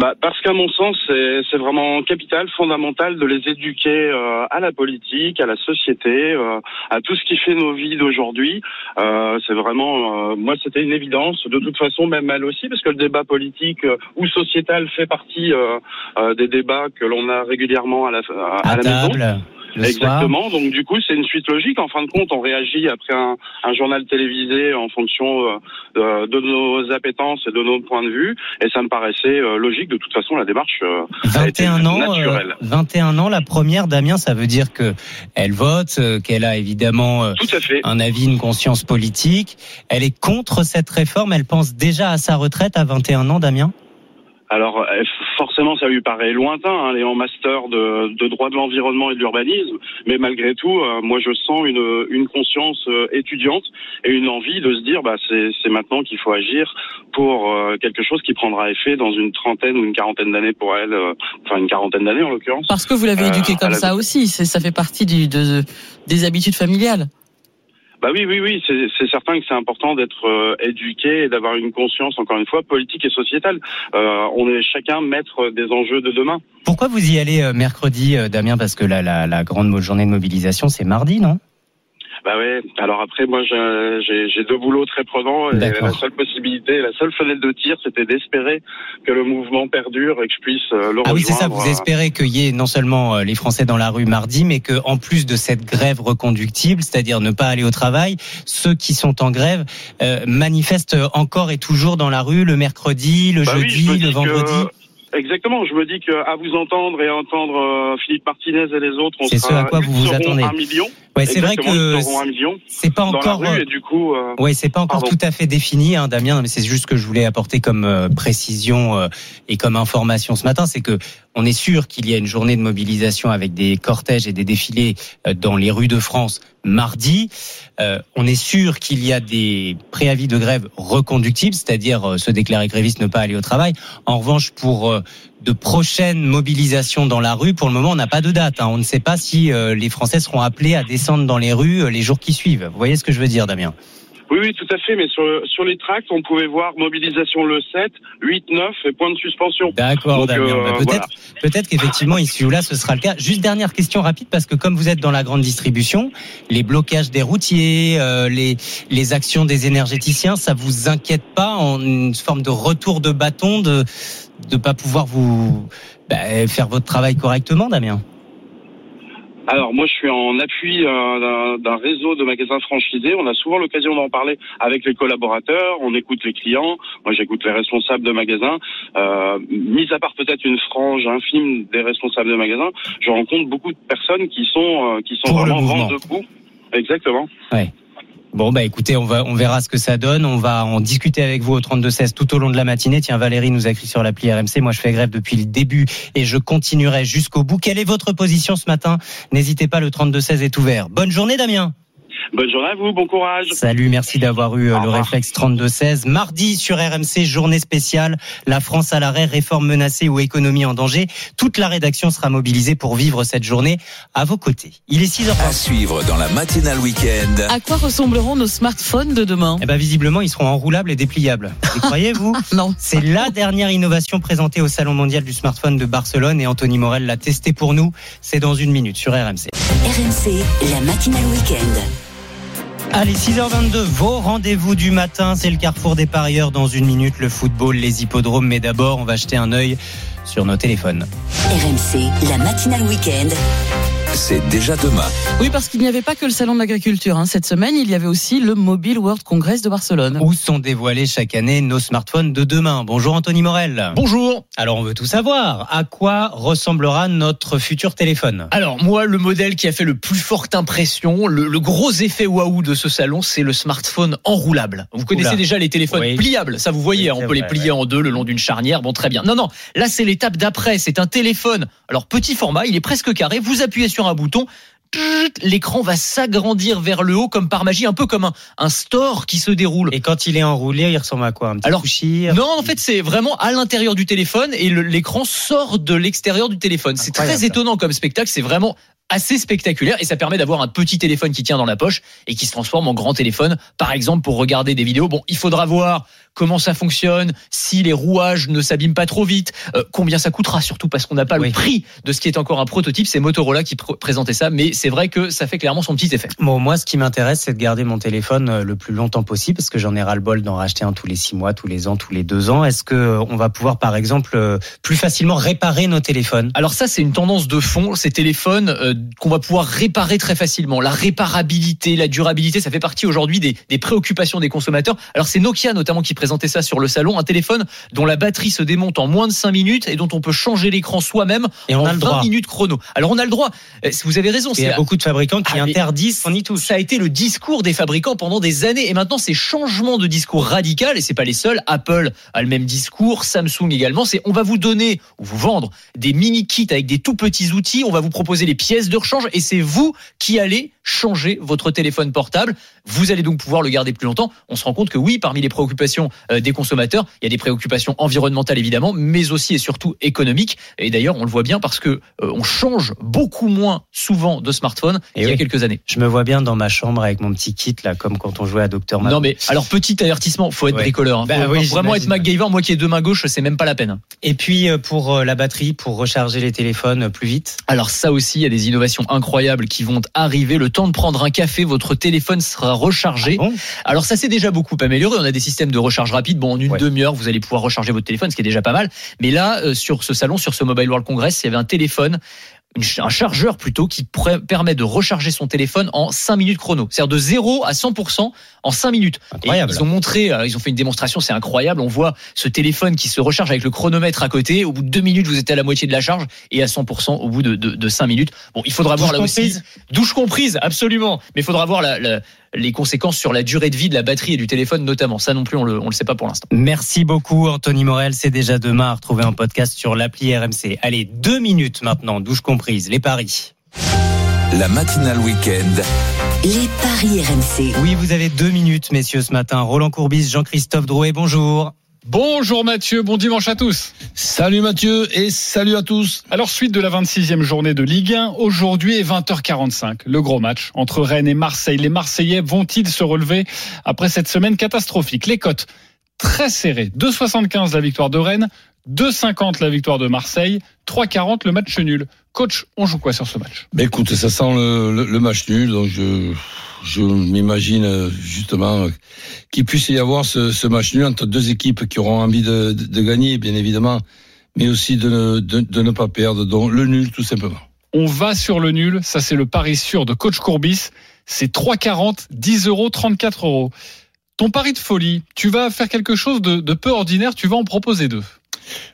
Bah, parce qu'à mon sens, c'est c'est vraiment capital, fondamental de les éduquer euh, à la politique, à la société, euh, à tout ce qui fait nos vies d'aujourd'hui. Euh, c'est vraiment, euh, moi, c'était une évidence. De toute façon, même elle aussi, parce que le débat politique euh, ou sociétal fait partie euh, euh, des débats que l'on a régulièrement à la, à, À la maison. Soir. Exactement. Donc du coup, c'est une suite logique. En fin de compte, on réagit après un, un journal télévisé en fonction euh, de, de nos appétences et de nos points de vue. Et ça me paraissait euh, logique. De toute façon, la démarche euh, a été 21 ans, euh, naturelle. 21 ans, la première, Damien, ça veut dire que elle vote, euh, qu'elle a évidemment euh, Tout à fait. un avis, une conscience politique. Elle est contre cette réforme. Elle pense déjà à sa retraite à 21 ans, Damien? Alors euh, forcément, ça lui paraît lointain. Hein, est en master de, de droit de l'environnement et de l'urbanisme, mais malgré tout, euh, moi je sens une, une conscience euh, étudiante et une envie de se dire, bah c'est maintenant qu'il faut agir pour euh, quelque chose qui prendra effet dans une trentaine ou une quarantaine d'années pour elle, euh, enfin une quarantaine d'années en l'occurrence. Parce que vous l'avez Euh, éduqué à comme la- ça aussi, ça fait partie du, de, des habitudes familiales. Bah oui, oui, oui, c'est certain que c'est important d'être euh, éduqué et d'avoir une conscience, encore une fois, politique et sociétale. Euh, on est chacun maître des enjeux de demain. Pourquoi vous y allez euh, mercredi, euh, Damien? Parce que la, la, grande journée de mobilisation, c'est mardi, non? Bah ouais. Alors après, moi, j'ai- deux boulots très prenants et la seule possibilité, la seule fenêtre de tir, c'était d'espérer que le mouvement perdure et que je puisse euh, le Ah oui, c'est ça. Vous euh, espérez qu'il y ait non seulement euh, les Français dans la rue mardi, mais que en plus de cette grève reconductible, c'est-à-dire ne pas aller au travail, ceux qui sont en grève euh, manifestent encore et toujours dans la rue le mercredi, le Bah oui, jeudi, je le que- vendredi. Exactement. Je me dis que à vous entendre et à entendre Philippe Martinez et les autres, on C'est ce sera, à quoi vous vous attendez. Un million. Ouais, c'est vrai que c'est pas encore, rue du coup. euh, c'est pas encore Pardon. tout à fait défini, hein, Damien, mais c'est juste que je voulais apporter comme euh, précision euh, et comme information ce matin, c'est que on est sûr qu'il y a une journée de mobilisation avec des cortèges et des défilés euh, dans les rues de France mardi. On est sûr qu'il y a des préavis de grève reconductibles, c'est-à-dire se déclarer gréviste, ne pas aller au travail. En revanche, pour de prochaines mobilisations dans la rue, pour le moment, on n'a pas de date. hein. On ne sait pas si euh, les Français seront appelés à descendre dans les rues euh, les jours qui suivent. Vous voyez ce que je veux dire, Damien? Oui, oui, tout à fait. Mais sur, sur les tracts, on pouvait voir mobilisation le 7, 8, 9 et point de suspension. D'accord, Damien. euh, Bah, peut-être, peut-être qu'effectivement ici ou là ce sera le cas. Juste dernière question rapide parce que comme vous êtes dans la grande distribution, les blocages des routiers, euh, les les actions des énergéticiens, ça vous inquiète pas en une forme de retour de bâton de de pas pouvoir vous bah, faire votre travail correctement, Damien? Alors moi je suis en appui euh, d'un- réseau de magasins franchisés. On a souvent l'occasion d'en parler avec les collaborateurs. On écoute les clients. Moi j'écoute les responsables de magasins. Euh, mis à part peut-être une frange infime des responsables de magasins, je rencontre beaucoup de personnes qui sont euh, qui sont Pour vraiment vent debout. Exactement. Ouais. Bon bah écoutez, on va on verra ce que ça donne. On va en discuter avec vous au 32 16 tout au long de la matinée. Tiens, Valérie nous a écrit sur l'appli RMC. Moi, je fais grève depuis le début et je continuerai jusqu'au bout. Quelle est votre position ce matin? N'hésitez pas, le 32 16 est ouvert. Bonne journée, Damien. Bonne journée à vous. Bon courage. Salut, merci d'avoir eu euh, le réflexe 32 16. Mardi sur RMC, journée spéciale. La France à l'arrêt, réforme menacée ou économie en danger. Toute la rédaction sera mobilisée pour vivre cette journée à vos côtés. Il est 6 h À suivre dans la matinale week-end. À quoi ressembleront nos smartphones de demain? Eh ben visiblement, ils seront enroulables et dépliables. Vous croyez vous <laughs> Non. C'est la dernière innovation présentée au Salon mondial du smartphone de Barcelone et Anthony Morel l'a testé pour nous. C'est dans une minute sur RMC. RMC, la matinale week-end. Allez, 6h22, vos rendez-vous du matin, c'est le carrefour des parieurs dans une minute, le football, les hippodromes, mais d'abord, on va jeter un œil sur nos téléphones. RMC, la matinale week-end. C'est déjà demain. Oui, parce qu'il n'y avait pas que le salon de l'agriculture. hein. Cette semaine, il y avait aussi le Mobile World Congress de Barcelone. Où sont dévoilés chaque année nos smartphones de demain? Bonjour Anthony Morel. Bonjour. Alors on veut tout savoir. À quoi ressemblera notre futur téléphone? Alors moi, le modèle qui a fait le plus forte impression, le, le gros effet waouh de ce salon, c'est le smartphone enroulable. Vous connaissez Oula. déjà les téléphones Oui. pliables, ça vous voyez, Oui, on peut les plier en deux le long d'une charnière, bon très bien. Non, non, là c'est l'étape d'après, c'est un téléphone. Alors petit format, il est presque carré, vous appuyez sur un bouton, l'écran va s'agrandir vers le haut comme par magie, un peu comme un, un store qui se déroule. Et quand il est enroulé, il ressemble à quoi Un petit Alors, Non, en fait, c'est vraiment à l'intérieur du téléphone et l'écran sort de l'extérieur du téléphone. C'est très étonnant comme spectacle. C'est vraiment assez spectaculaire et ça permet d'avoir un petit téléphone qui tient dans la poche et qui se transforme en grand téléphone. Par exemple, pour regarder des vidéos. Bon, il faudra voir comment ça fonctionne, si les rouages ne s'abîment pas trop vite, euh, combien ça coûtera surtout parce qu'on n'a pas Oui. le prix de ce qui est encore un prototype. C'est Motorola qui pr- présentait ça, mais c'est vrai que ça fait clairement son petit effet. Bon, moi, ce qui m'intéresse, c'est de garder mon téléphone euh, le plus longtemps possible, parce que j'en ai ras-le-bol d'en racheter un tous les six mois, tous les ans, tous les deux ans. Est-ce que euh, on va pouvoir, par exemple, plus facilement réparer nos téléphones? Alors ça, c'est une tendance de fond. Ces téléphones euh, qu'on va pouvoir réparer très facilement. La réparabilité, la durabilité, ça fait partie aujourd'hui des, des préoccupations des consommateurs. Alors c'est Nokia notamment qui présentait ça sur le salon, un téléphone dont la batterie se démonte en moins de 5 minutes et dont on peut changer l'écran soi-même Et on en a le 20 droit. minutes chrono. Alors on a le droit. Euh, Vous avez raison. Il y a beaucoup de fabricants qui Ah, interdisent on y touche. ça a été le discours des fabricants pendant des années et maintenant c'est changement de discours radical et c'est pas les seuls. Apple a le même discours, Samsung également. C'est on va vous donner ou vous vendre des mini kits avec des tout petits outils. On va vous proposer les pièces de rechange et c'est vous qui allez changer votre téléphone portable. Vous allez donc pouvoir le garder plus longtemps. On se rend compte que oui, parmi les préoccupations euh, des consommateurs, il y a des préoccupations environnementales évidemment, mais aussi et surtout économiques. Et d'ailleurs, on le voit bien parce que euh, on change beaucoup moins souvent de smartphone Et qu'il y a quelques années. Je me vois bien dans ma chambre avec mon petit kit là, comme quand on jouait à Docteur. Non mais alors petit avertissement, faut être Ouais. bricoleur. hein. Bah Faut oui, vraiment être. MacGyver. Moi qui ai deux mains gauches, c'est même pas la peine. Et puis euh, pour la batterie, pour recharger les téléphones plus vite. Alors ça aussi, il y a des innovations incroyables qui vont arriver. Le temps de prendre un café, votre téléphone sera rechargé. Ah bon Alors ça s'est déjà beaucoup amélioré. On a des systèmes de recharge rapide. Bon, en une Ouais. demi-heure, vous allez pouvoir recharger votre téléphone, ce qui est déjà pas mal. Mais là, euh, sur ce salon, sur ce Mobile World Congress, il y avait un téléphone. un chargeur plutôt qui permet de recharger son téléphone en 5 minutes chrono. C'est-à-dire de 0 à 100% en 5 minutes. Incroyable. Et ils ont montré, euh, ils ont fait une démonstration, c'est incroyable. On voit ce téléphone qui se recharge avec le chronomètre à côté. Au bout de 2 minutes, vous êtes à la moitié de la charge et à 100% au bout de, de, de 5 minutes. Bon, il faudra voir là aussi. Douche comprise, absolument. Mais il faudra voir la- la- les conséquences sur la durée de vie de la batterie et du téléphone notamment. Ça non plus, on le, on le sait pas pour l'instant. Merci beaucoup, Anthony Morel. C'est déjà demain à retrouver un podcast sur l'appli RMC. Allez, deux minutes maintenant, douche comprise, les paris. La matinale week-end. Les paris RMC. Oui, vous avez deux minutes, messieurs, ce matin. Roland Courbis, Jean-Christophe Drouet, bonjour. Bonjour Mathieu, bon dimanche à tous. Salut Mathieu et salut à tous. Alors suite de la 26e journée de Ligue 1, aujourd'hui est 20h45, le gros match entre Rennes et Marseille. Les Marseillais vont-ils se relever après cette semaine catastrophique? Les cotes très serrées, 2,75 la victoire de Rennes, 2,50 la victoire de Marseille, 3,40 le match nul. Coach, on joue quoi sur ce match? Ben écoute, ça sent le, le- le match nul, donc je, je m'imagine euh, justement euh, qu'il puisse y avoir ce, ce match nul entre deux équipes qui auront envie de, de- de gagner, bien évidemment, mais aussi de ne, de, de ne pas perdre, donc le nul tout simplement. On va sur le nul, ça c'est le pari sûr de coach Courbis, c'est 3,40, 10 euros, 34 euros. Ton pari de folie, tu vas faire quelque chose de, de peu ordinaire, tu vas en proposer deux.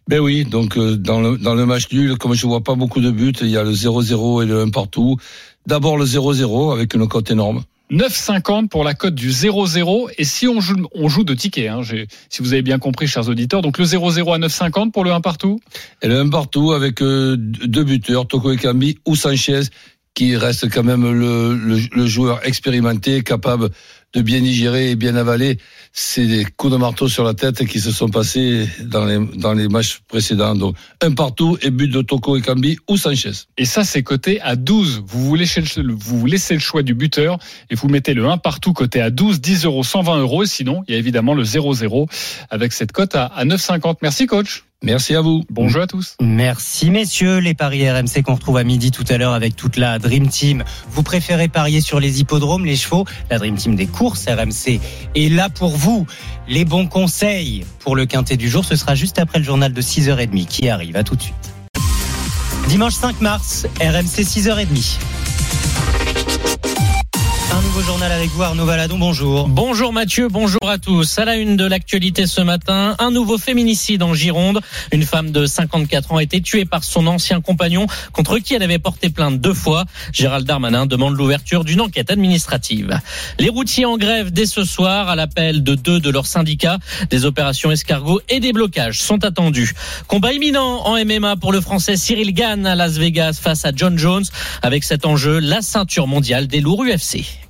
Ben oui, donc euh, dans le, dans le match nul, comme je vois pas beaucoup de buts, il y a le 0-0 et le 1 partout. D'abord le 0-0 avec une cote énorme. 9,50 pour la cote du 0-0 et si on joue, on joue de tickets, hein, si vous avez bien compris chers auditeurs, donc le 0-0 à 9,50 pour le 1 partout. Et le 1 partout avec euh, deux buteurs, Toko Ekambi ou Sanchez, qui reste quand même le, le, le joueur expérimenté, capable de bien y gérer et bien avaler ces coups de marteau sur la tête qui se sont passés dans les, dans les matchs précédents. Donc, un partout et but de Toko Ekambi ou Sanchez. Et ça, c'est coté à 12. Vous vous, laissez le, vous vous laissez le choix du buteur et vous mettez le 1 partout coté à 12, 10 euros, 120 euros. Et sinon, il y a évidemment le 0-0 avec cette cote à 9,50. Merci, coach. Merci à vous. Bon jeu à tous. Merci messieurs, les paris RMC qu'on retrouve à midi tout à l'heure avec toute la Dream Team. Vous préférez parier sur les hippodromes, les chevaux? La Dream Team des courses RMC est là pour vous. Les bons conseils pour le quintet du jour, ce sera juste après le journal de 6h30 qui arrive. À tout de suite. Dimanche 5 mars, RMC 6h30. Un nouveau journal avec vous Arnaud Valadon, bonjour. Bonjour Mathieu, bonjour à tous. À la une de l'actualité ce matin, un nouveau féminicide en Gironde. Une femme de 54 ans a été tuée par son ancien compagnon contre qui elle avait porté plainte deux fois. Gérald Darmanin demande l'ouverture d'une enquête administrative. Les routiers en grève dès ce soir à l'appel de deux de leurs syndicats. Des opérations escargots et des blocages sont attendus. Combat imminent en MMA pour le français Cyril Gann à Las Vegas face à John Jones avec cet enjeu, la ceinture mondiale des lourds UFC.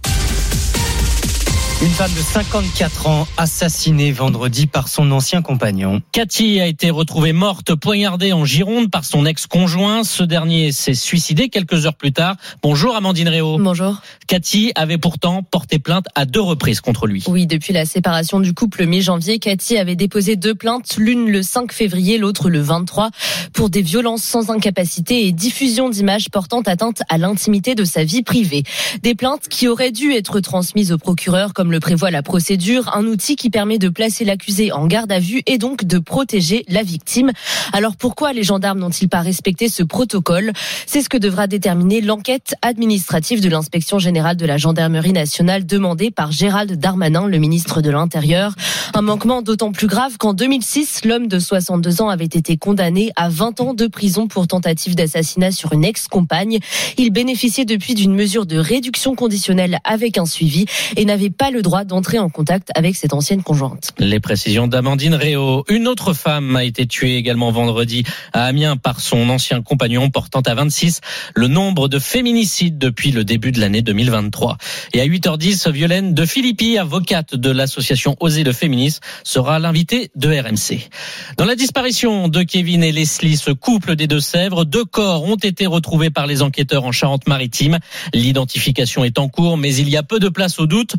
Une femme de 54 ans assassinée vendredi par son ancien compagnon. Cathy a été retrouvée morte, poignardée en Gironde par son ex-conjoint. Ce dernier s'est suicidé quelques heures plus tard. Bonjour Amandine Réau. Bonjour. Cathy avait pourtant porté plainte à deux reprises contre lui. Oui, depuis la séparation du couple mi-janvier, Cathy avait déposé deux plaintes, l'une le 5 février, l'autre le 23, pour des violences sans incapacité et diffusion d'images portant atteinte à l'intimité de sa vie privée. Des plaintes qui auraient dû être transmises au procureur, comme le le prévoit la procédure, un outil qui permet de placer l'accusé en garde à vue et donc de protéger la victime. Alors pourquoi les gendarmes n'ont-ils pas respecté ce protocole? C'est ce que devra déterminer l'enquête administrative de l'inspection générale de la gendarmerie nationale demandée par Gérald Darmanin, le ministre de l'Intérieur. Un manquement d'autant plus grave qu'en 2006, l'homme de 62 ans avait été condamné à 20 ans de prison pour tentative d'assassinat sur une ex-compagne. Il bénéficiait depuis d'une mesure de réduction conditionnelle avec un suivi et n'avait pas le droit d'entrer en contact avec cette ancienne conjointe. Les précisions d'Amandine Réau. Une autre femme a été tuée également vendredi à Amiens par son ancien compagnon, portant à 26 le nombre de féminicides depuis le début de l'année 2023. Et à 8h10, Violaine de Philippi, avocate de l'association Oser le féminisme, sera l'invitée de RMC. Dans la disparition de Kevin et Leslie, ce couple des Deux-Sèvres, deux corps ont été retrouvés par les enquêteurs en Charente-Maritime. L'identification est en cours, mais il y a peu de place au doute.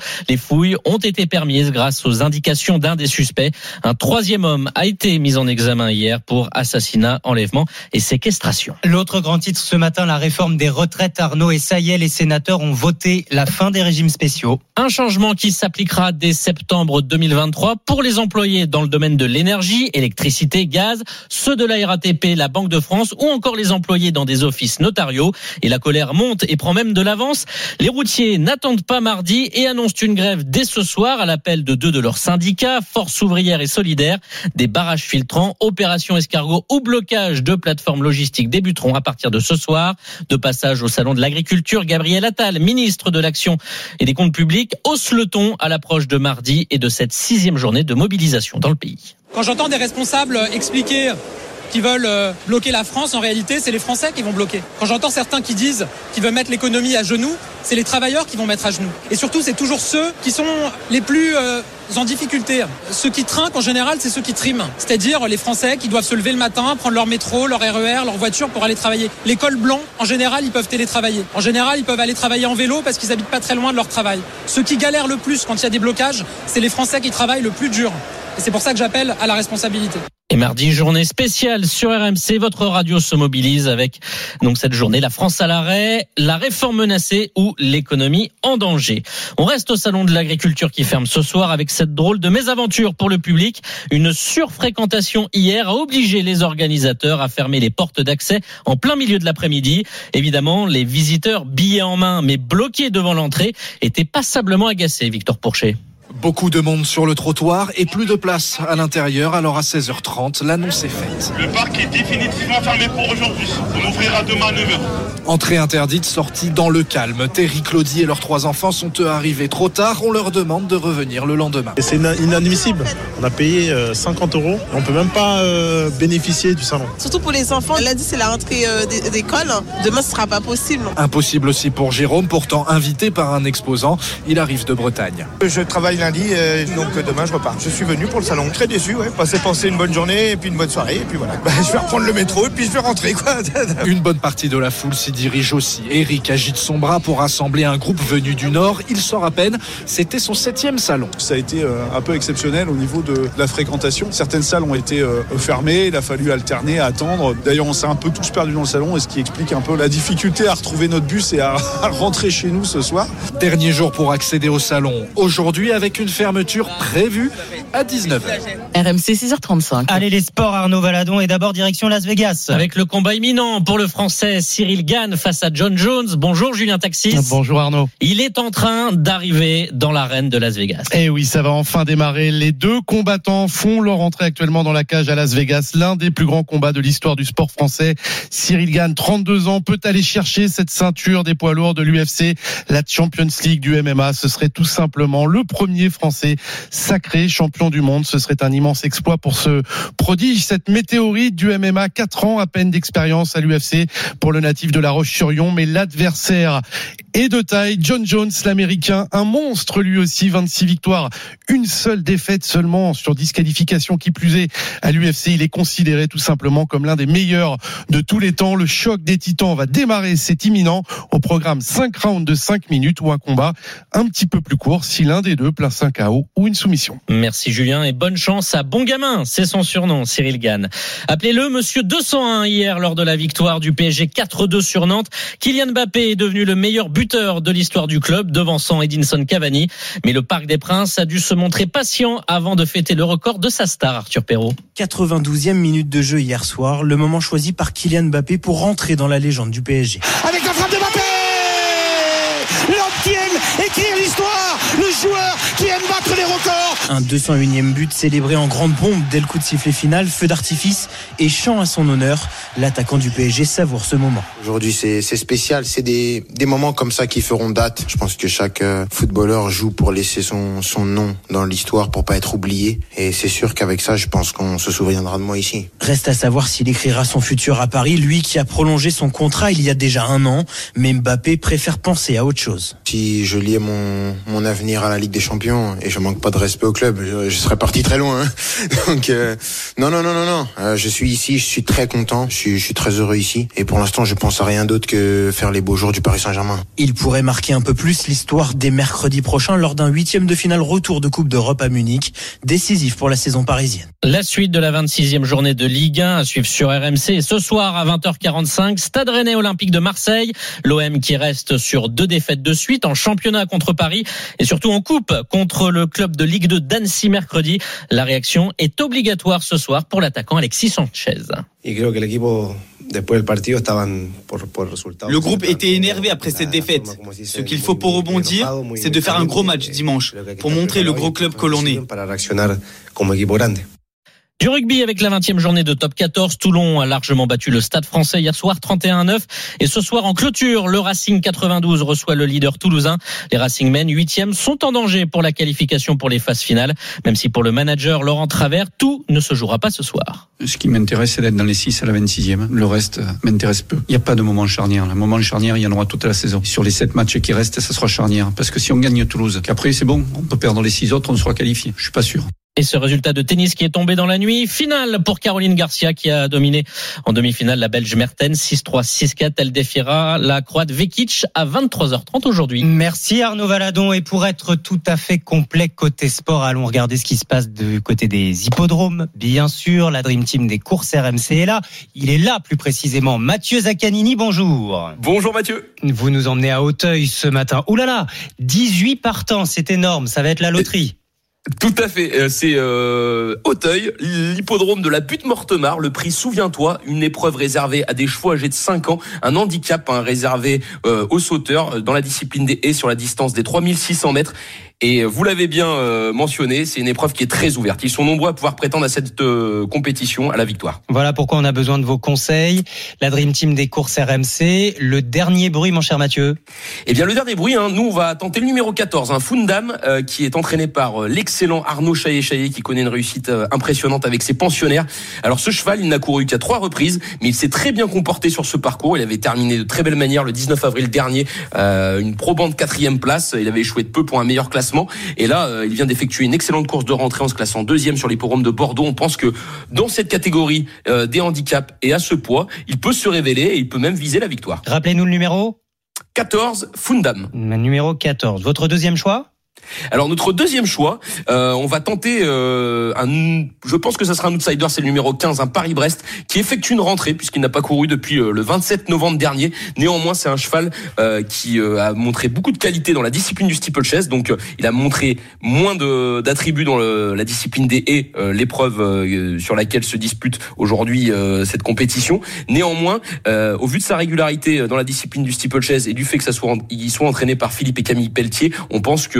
Fouilles ont été permises grâce aux indications d'un des suspects. Un troisième homme a été mis en examen hier pour assassinat, enlèvement et séquestration. L'autre grand titre ce matin, la réforme des retraites. Arnaud et est, les sénateurs ont voté la fin des régimes spéciaux. Un changement qui s'appliquera dès septembre 2023 pour les employés dans le domaine de l'énergie, électricité, gaz, ceux de la RATP, la Banque de France ou encore les employés dans des offices notariaux. Et la colère monte et prend même de l'avance. Les routiers n'attendent pas mardi et annoncent une grève dès ce soir à l'appel de deux de leurs syndicats, Force ouvrière et solidaire. Des barrages filtrants, opération escargot ou blocage de plateformes logistiques débuteront à partir de ce soir. De passage au salon de l'agriculture, Gabriel Attal, ministre de l'Action et des comptes publics, hausse le ton à l'approche de mardi et de cette sixième journée de mobilisation dans le pays. Quand j'entends des responsables expliquer qui veulent euh, bloquer la France, en réalité, c'est les Français qui vont bloquer. Quand j'entends certains qui disent qu'ils veulent mettre l'économie à genoux, c'est les travailleurs qui vont mettre à genoux. Et surtout, c'est toujours ceux qui sont les plus euh, en difficulté. Ceux qui trinquent, en général, c'est ceux qui triment. C'est-à-dire les Français qui doivent se lever le matin, prendre leur métro, leur RER, leur voiture pour aller travailler. Les cols blancs, en général, ils peuvent télétravailler. En général, ils peuvent aller travailler en vélo parce qu'ils habitent pas très loin de leur travail. Ceux qui galèrent le plus quand il y a des blocages, c'est les Français qui travaillent le plus dur. Et c'est pour ça que j'appelle à la responsabilité. Et mardi, journée spéciale sur RMC. Votre radio se mobilise avec donc cette journée, la France à l'arrêt, la réforme menacée ou l'économie en danger. On reste au salon de l'agriculture qui ferme ce soir avec cette drôle de mésaventure pour le public. Une surfréquentation hier a obligé les organisateurs à fermer les portes d'accès en plein milieu de l'après-midi. Évidemment, les visiteurs billets en main mais bloqués devant l'entrée étaient passablement agacés, Victor Pourchet. Beaucoup de monde sur le trottoir et plus de place à l'intérieur. Alors à 16h30, l'annonce est faite. Le parc est définitivement fermé pour aujourd'hui. On ouvrira demain à 9h. Entrée interdite, sortie dans le calme. Terry, Claudie et leurs trois enfants sont eux arrivés trop tard. On leur demande de revenir le lendemain. C'est inadmissible. On a payé 50 euros. On peut même pas euh, bénéficier du salon. Surtout pour les enfants. Lundi, c'est la rentrée euh, d'école. Demain, ce sera pas possible. Impossible aussi pour Jérôme, pourtant invité par un exposant. Il arrive de Bretagne. Je travaille lundi, euh, donc demain je repars. Je suis venu pour le salon, très déçu, ouais. Passer penser une bonne journée et puis une bonne soirée et puis voilà. Bah, je vais reprendre le métro et puis je vais rentrer quoi. <laughs> une bonne partie de la foule s'y dirige aussi. Eric agite son bras pour rassembler un groupe venu du Nord. Il sort à peine. C'était son septième salon. Ça a été euh, un peu exceptionnel au niveau de la fréquentation. Certaines salles ont été euh, fermées. Il a fallu alterner, attendre. D'ailleurs, on s'est un peu tous perdus dans le salon et ce qui explique un peu la difficulté à retrouver notre bus et à <laughs> rentrer chez nous ce soir. Dernier jour pour accéder au salon. Aujourd'hui avec une fermeture prévue à 19h. RMC 6h35. Allez les sports Arnaud Valadon et d'abord direction Las Vegas. Avec le combat imminent pour le français Cyril Gann face à John Jones. Bonjour Julien Taxis. Bonjour Arnaud. Il est en train d'arriver dans l'arène de Las Vegas. Eh oui, ça va enfin démarrer. Les deux combattants font leur entrée actuellement dans la cage à Las Vegas. L'un des plus grands combats de l'histoire du sport français. Cyril Gann, 32 ans, peut aller chercher cette ceinture des poids lourds de l'UFC, la Champions League du MMA. Ce serait tout simplement le premier français sacré champion du monde. Ce serait un immense exploit pour ce prodige, cette météorite du MMA. Quatre ans à peine d'expérience à l'UFC pour le natif de La Roche-sur-Yon, mais l'adversaire est de taille. John Jones, l'américain, un monstre lui aussi, 26 victoires, une seule défaite seulement sur disqualification qui plus est à l'UFC. Il est considéré tout simplement comme l'un des meilleurs de tous les temps. Le choc des titans va démarrer, c'est imminent. Au programme 5 rounds de 5 minutes ou un combat un petit peu plus court si l'un des deux place un KO ou une soumission. Merci Julien et bonne chance à Bon Gamin, c'est son surnom, Cyril Gann. Appelez-le Monsieur 201 hier lors de la victoire du PSG 4-2 sur Nantes. Kylian Mbappé est devenu le meilleur buteur de l'histoire du club, devançant Edinson Cavani. Mais le Parc des Princes a dû se montrer patient avant de fêter le record de sa star, Arthur Perrault. 92e minute de jeu hier soir, le moment choisi par Kylian Mbappé pour rentrer dans la légende du PSG. Avec la frappe de Mbappé L'homme qui aime écrire l'histoire, le joueur qui aime battre les records. Un 201e but célébré en grande pompe dès le coup de sifflet final, feu d'artifice et chant à son honneur. L'attaquant du PSG savoure ce moment. Aujourd'hui, c'est spécial. C'est des, des moments comme ça qui feront date. Je pense que chaque euh, footballeur joue pour laisser son, son nom dans l'histoire, pour pas être oublié. Et c'est sûr qu'avec ça, je pense qu'on se souviendra de moi ici. Reste à savoir s'il écrira son futur à Paris, lui qui a prolongé son contrat il y a déjà un an. Mais Mbappé préfère penser à autre chose. Si je liais mon, mon avenir à la Ligue des Champions, et je manque pas de respect au club, je, je serais parti très loin. Hein. <laughs> Donc, euh, non, non, non, non, non. Euh, je suis ici, je suis très content, je suis, je suis très heureux ici. Et pour l'instant, je pense à rien d'autre que faire les beaux jours du Paris Saint-Germain. Il pourrait marquer un peu plus l'histoire dès mercredi prochain lors d'un huitième de finale retour de Coupe d'Europe à Munich, décisif pour la saison parisienne. La suite de la 26e journée de Ligue 1 à suivre sur RMC. Et ce soir à 20h45, Stade Rennais Olympique de Marseille. L'OM qui reste sur deux défaites de suite en championnat contre Paris et surtout en coupe contre le club de Ligue 2 d'Annecy mercredi. La réaction est obligatoire ce soir pour l'attaquant Alexis Sanchez. Le groupe était énervé après cette défaite. Ce qu'il faut pour rebondir, c'est de faire un gros match dimanche, pour montrer le gros club que l'on est. Du rugby avec la 20e journée de top 14, Toulon a largement battu le Stade français hier soir 31-9 et ce soir en clôture, le Racing 92 reçoit le leader toulousain. Les Racing Men 8e sont en danger pour la qualification pour les phases finales, même si pour le manager Laurent Travers, tout ne se jouera pas ce soir. Ce qui m'intéresse, c'est d'être dans les 6 à la 26e. Le reste m'intéresse peu. Il n'y a pas de moment charnière. Le moment charnière, il y en aura toute la saison. Sur les 7 matchs qui restent, ça sera charnière. Parce que si on gagne Toulouse, qu'après c'est bon, on peut perdre les 6 autres, on sera qualifié. Je suis pas sûr. Et ce résultat de tennis qui est tombé dans la nuit, finale pour Caroline Garcia qui a dominé en demi-finale la Belge Mertens 6-3, 6-4. Elle défiera la Croate Vekic à 23h30 aujourd'hui. Merci Arnaud Valadon. Et pour être tout à fait complet côté sport, allons regarder ce qui se passe du côté des hippodromes. Bien sûr, la Dream Team des courses RMC est là. Il est là plus précisément. Mathieu Zaccanini, bonjour. Bonjour Mathieu. Vous nous emmenez à Auteuil ce matin. Ouh là là, 18 partants, c'est énorme. Ça va être la loterie. Tout à fait. C'est euh, Auteuil, l'hippodrome de la butte Mortemar. Le prix, souviens-toi, une épreuve réservée à des chevaux âgés de 5 ans. Un handicap hein, réservé euh, aux sauteurs dans la discipline des haies sur la distance des 3600 mètres. Et vous l'avez bien euh, mentionné, c'est une épreuve qui est très ouverte. Ils sont nombreux à pouvoir prétendre à cette euh, compétition, à la victoire. Voilà pourquoi on a besoin de vos conseils. La Dream Team des courses RMC. Le dernier bruit, mon cher Mathieu Eh bien, le dernier bruit, hein, nous, on va tenter le numéro 14, un Fundam, euh, qui est entraîné par l'excellent Arnaud Chaillet-Chaillet, qui connaît une réussite impressionnante avec ses pensionnaires. Alors, ce cheval, il n'a couru qu'à trois reprises, mais il s'est très bien comporté sur ce parcours. Il avait terminé de très belle manière le 19 avril dernier, une probante quatrième place. Il avait échoué de peu pour un meilleur classement. Et là, euh, il vient d'effectuer une excellente course de rentrée en se classant deuxième sur l'hipporome de Bordeaux. On pense que dans cette catégorie euh, des handicaps et à ce poids, il peut se révéler et il peut même viser la victoire. Rappelez-nous le numéro 14, Fundam. Numéro 14. Votre deuxième choix? Alors notre deuxième choix, euh, on va tenter euh, un, je pense que ça sera un outsider, c'est le numéro 15, un Paris-Brest, qui effectue une rentrée puisqu'il n'a pas couru depuis euh, le 27 novembre dernier. Néanmoins, c'est un cheval qui a montré beaucoup de qualité dans la discipline du steeplechase, donc il a montré moins de d'attributs dans la discipline des haies, l'épreuve sur laquelle se dispute aujourd'hui cette compétition. Néanmoins, au vu de sa régularité dans la discipline du steeplechase et du fait que ça soit il soit entraîné par Philippe et Camille Pelletier, on pense que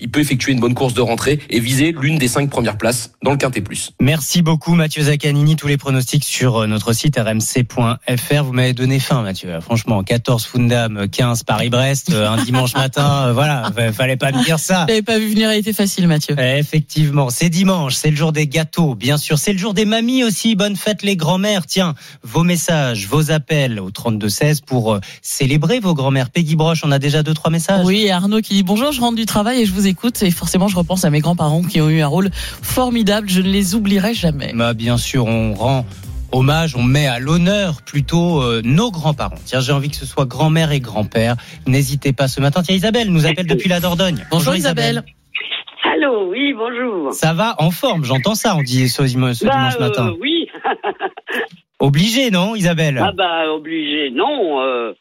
il peut effectuer une bonne course de rentrée et viser l'une des cinq premières places dans le Quintet Plus. Merci beaucoup Mathieu Zaccanini. Tous les pronostics sur euh, notre site rmc.fr. Vous m'avez donné faim Mathieu. Franchement, 14 Fundam, 15 Paris-Brest, euh, un dimanche matin. Euh, voilà, fallait pas me dire ça. N'avez pas vu venir, il était facile Mathieu. Effectivement, c'est dimanche, c'est le jour des gâteaux. Bien sûr, c'est le jour des mamies aussi. Bonne fête les grands-mères. Tiens, vos messages, vos appels au 32-16 pour célébrer vos grands-mères. Peggy Broche, on a déjà deux, trois messages. Oui, Arnaud qui dit bonjour, je rentre du travail et je vous écoute et forcément je repense à mes grands-parents qui ont eu un rôle formidable. Je ne les oublierai jamais. Bah, bien sûr, on rend hommage, on met à l'honneur plutôt euh, nos grands-parents. Tiens, j'ai envie que ce soit grand-mère et grand-père. N'hésitez pas ce matin. Tiens, Isabelle nous appelle depuis la Dordogne. Bonjour, Isabelle. Allô, oui, bonjour. Ça va en forme, j'entends ça, on dit ce, dimanche, ce Bah, dimanche matin. euh, oui. <laughs> Obligé, non, Isabelle? Ah bah obligé, non. euh,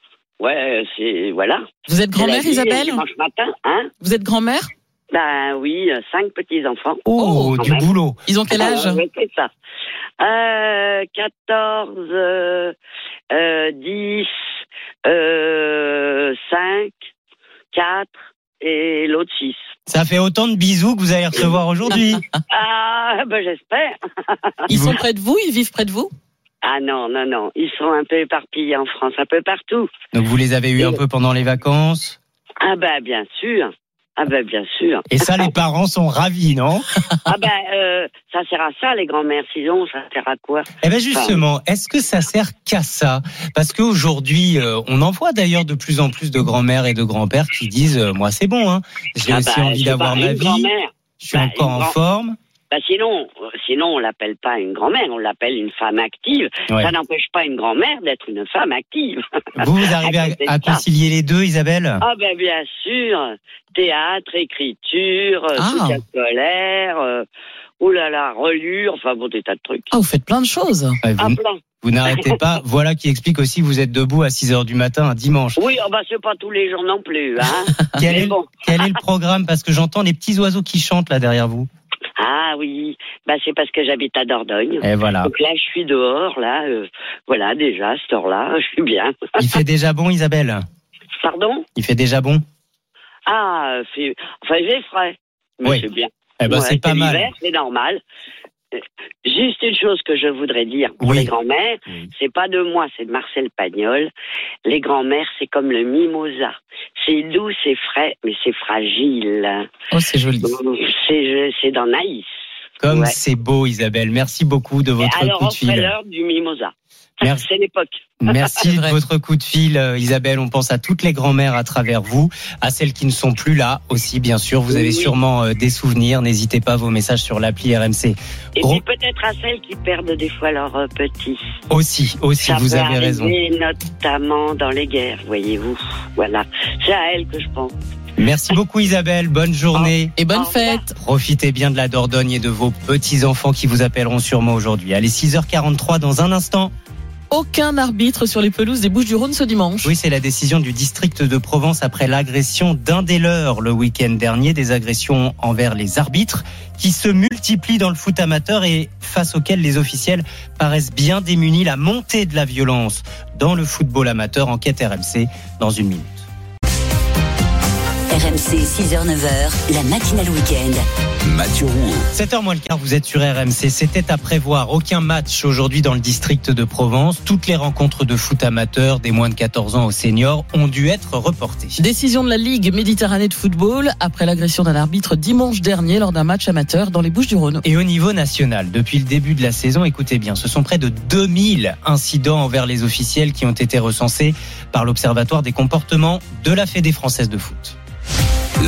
ouais, c'est voilà. Vous êtes grand-mère, Isabelle Dimanche matin, hein Vous êtes grand-mère Ben oui, euh, cinq petits enfants. Oh, du boulot. Ils ont quel âge ouais, C'est ça. Euh, 14, euh, euh, 10, euh, 5, 4 et l'autre 6. Ça fait autant de bisous que vous allez recevoir <laughs> aujourd'hui. Ah, ben j'espère. Ils sont <laughs> près de vous Ils vivent près de vous Ah non, non, non. Ils sont un peu éparpillés en France, un peu partout. Donc vous les avez eu un peu pendant les vacances. Ah ben bien sûr. Ah ben bien sûr. Et ça, les parents sont ravis, non <laughs> Ah ben euh, ça sert à ça les grands-mères. Sinon ça sert à quoi Eh bien justement, est-ce que ça sert qu'à ça Parce qu'aujourd'hui, euh, on en voit d'ailleurs de plus en plus de grands-mères et de grands-pères qui disent euh, moi c'est bon, hein. j'ai Ah aussi bah, envie d'avoir ma vie, je suis Bah, encore une en forme. Bah sinon, euh, sinon on l'appelle pas une grand-mère, on l'appelle une femme active. Ouais. Ça n'empêche pas une grand-mère d'être une femme active. Vous, vous arrivez à, <laughs> à concilier les deux, Isabelle? Ah ben bien sûr, théâtre, écriture, euh, Ah. soutien scolaire, euh, oh là là, relure, enfin bon des tas de trucs. Ah, vous faites plein de choses. Ouais, Ah vous plein. vous n'arrêtez pas. <laughs> Voilà qui explique aussi que vous êtes debout à 6 heures du matin un dimanche. Oui, oh bah c'est pas tous les jours non plus, hein. <laughs> Quel est, bon. quel est le programme? Parce que j'entends les petits oiseaux qui chantent là derrière vous. Ah oui, bah c'est parce que j'habite à Dordogne. Et voilà. Donc là, je suis dehors, là, euh, voilà, déjà, à cette heure-là, <laughs> je suis bien. Il fait déjà bon, Isabelle Pardon? Il fait déjà bon? Ah, enfin, j'ai frais, mais Oui. c'est bien. Eh ben, c'est pas mal. C'est normal. Juste une chose que je voudrais dire pour Oui. les grands-mères, c'est pas de moi, c'est de Marcel Pagnol. Les grands-mères, c'est comme le mimosa. C'est doux, c'est frais, mais c'est fragile. Oh, c'est joli. C'est, c'est dans Naïs. Comme Ouais. c'est beau, Isabelle. Merci beaucoup de votre Alors, coup de fil. l'heure du mimosa. <laughs> Merci. C'est l'époque. Merci de votre coup de fil, euh, Isabelle. On pense à toutes les grand-mères à travers vous, à celles qui ne sont plus là aussi, bien sûr. Vous avez Oui. sûrement euh, des souvenirs. N'hésitez pas vos messages sur l'appli RMC. Et Gros- puis peut-être à celles qui perdent des fois leurs euh, petits. Aussi, aussi, Ça vous peut avez raison. arriver notamment dans les guerres, voyez-vous. Voilà. C'est à elles que je pense. Merci beaucoup, Isabelle. Bonne journée. Et bonne fête. Profitez bien de la Dordogne et de vos petits-enfants qui vous appelleront sûrement aujourd'hui. Allez, 6h43 dans un instant. Aucun arbitre sur les pelouses des Bouches-du-Rhône ce dimanche. Oui, c'est la décision du district de Provence après l'agression d'un des leurs le week-end dernier, des agressions envers les arbitres qui se multiplient dans le foot amateur et face auxquelles les officiels paraissent bien démunis. La montée de la violence dans le football amateur, enquête RMC dans une minute. RMC 6h-9h, la matinale week-end. Mathieu Rouault. 7h moins le quart, vous êtes sur RMC. C'était à prévoir. Aucun match aujourd'hui dans le district de Provence. Toutes les rencontres de foot amateur des moins de 14 ans aux seniors ont dû être reportées. Décision de la Ligue Méditerranée de football après l'agression d'un arbitre dimanche dernier lors d'un match amateur dans les Bouches-du-Rhône. Et au niveau national, depuis le début de la saison, écoutez bien, ce sont près de 2000 incidents envers les officiels qui ont été recensés par l'Observatoire des comportements de la Fédé française de foot.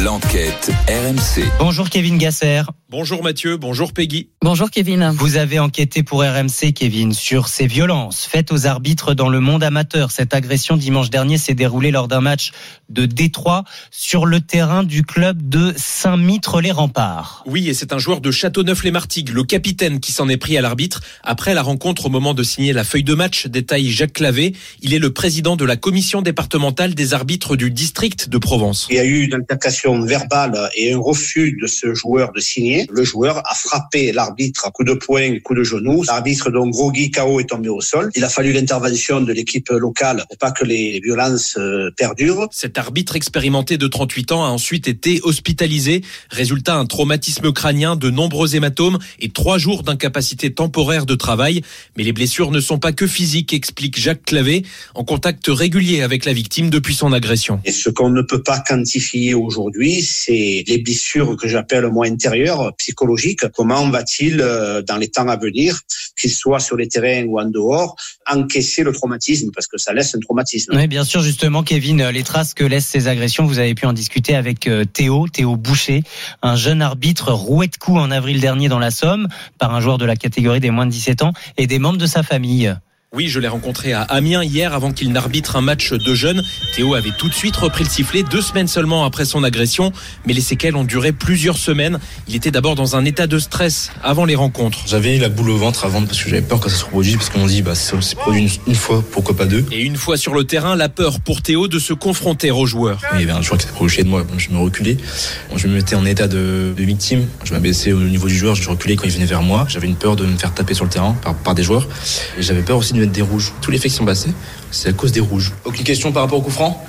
L'enquête RMC. Bonjour Kevin Gasser. Bonjour Mathieu, bonjour Peggy. Bonjour Kevin. Vous avez enquêté pour RMC, Kevin, sur ces violences faites aux arbitres dans le monde amateur. Cette agression dimanche dernier s'est déroulée lors d'un match de Détroit sur le terrain du club de Saint-Mitre-les-Remparts. Oui, et c'est un joueur de Châteauneuf-les-Martigues, le capitaine, qui s'en est pris à l'arbitre après la rencontre au moment de signer la feuille de match, détaille Jacques Clavé. Il est le président de la commission départementale des arbitres du district de Provence. Il y a eu une altercation verbale et un refus de ce joueur de signer. Le joueur a frappé l'arbitre à coup de poing, coup de genou. L'arbitre, donc groggy KO, est tombé au sol. Il a fallu l'intervention de l'équipe locale pour pas que les violences euh, perdurent. Cet arbitre expérimenté de 38 ans a ensuite été hospitalisé. Résultat, un traumatisme crânien, de nombreux hématomes et trois jours d'incapacité temporaire de travail. Mais les blessures ne sont pas que physiques, explique Jacques Clavé, en contact régulier avec la victime depuis son agression. Et ce qu'on ne peut pas quantifier aujourd'hui, c'est les blessures que j'appelle moi intérieures, rapport psychologique. Comment va-t-il, euh, dans les temps à venir, qu'il soit sur les terrains ou en dehors, encaisser le traumatisme parce que ça laisse un traumatisme. Oui, bien sûr, justement, Kevin, les traces que laissent ces agressions, vous avez pu en discuter avec euh, Théo, Théo Boucher, un jeune arbitre roué de coups en avril dernier dans la Somme par un joueur de la catégorie des moins de 17 ans et des membres de sa famille. Oui, je l'ai rencontré à Amiens hier avant qu'il n'arbitre un match de jeunes. Théo avait tout de suite repris le sifflet deux semaines seulement après son agression, mais les séquelles ont duré plusieurs semaines. Il était d'abord dans un état de stress avant les rencontres. J'avais la boule au ventre avant parce que j'avais peur que ça se reproduise parce qu'on dit bah ça s'est produit une, une, fois, pourquoi pas deux? Et une fois sur le terrain, la peur pour Théo de se confronter aux joueurs. Il y avait un joueur qui s'est approché de moi, je me reculais. Je me mettais en état de, de victime. Je m'abaissais au niveau du joueur, je reculais quand il venait vers moi. J'avais une peur de me faire taper sur le terrain par, par des joueurs. Et j'avais peur aussi de mettre des rouges. Tous les faits qui sont passés, c'est à cause des rouges. Aucune question par rapport au coup franc?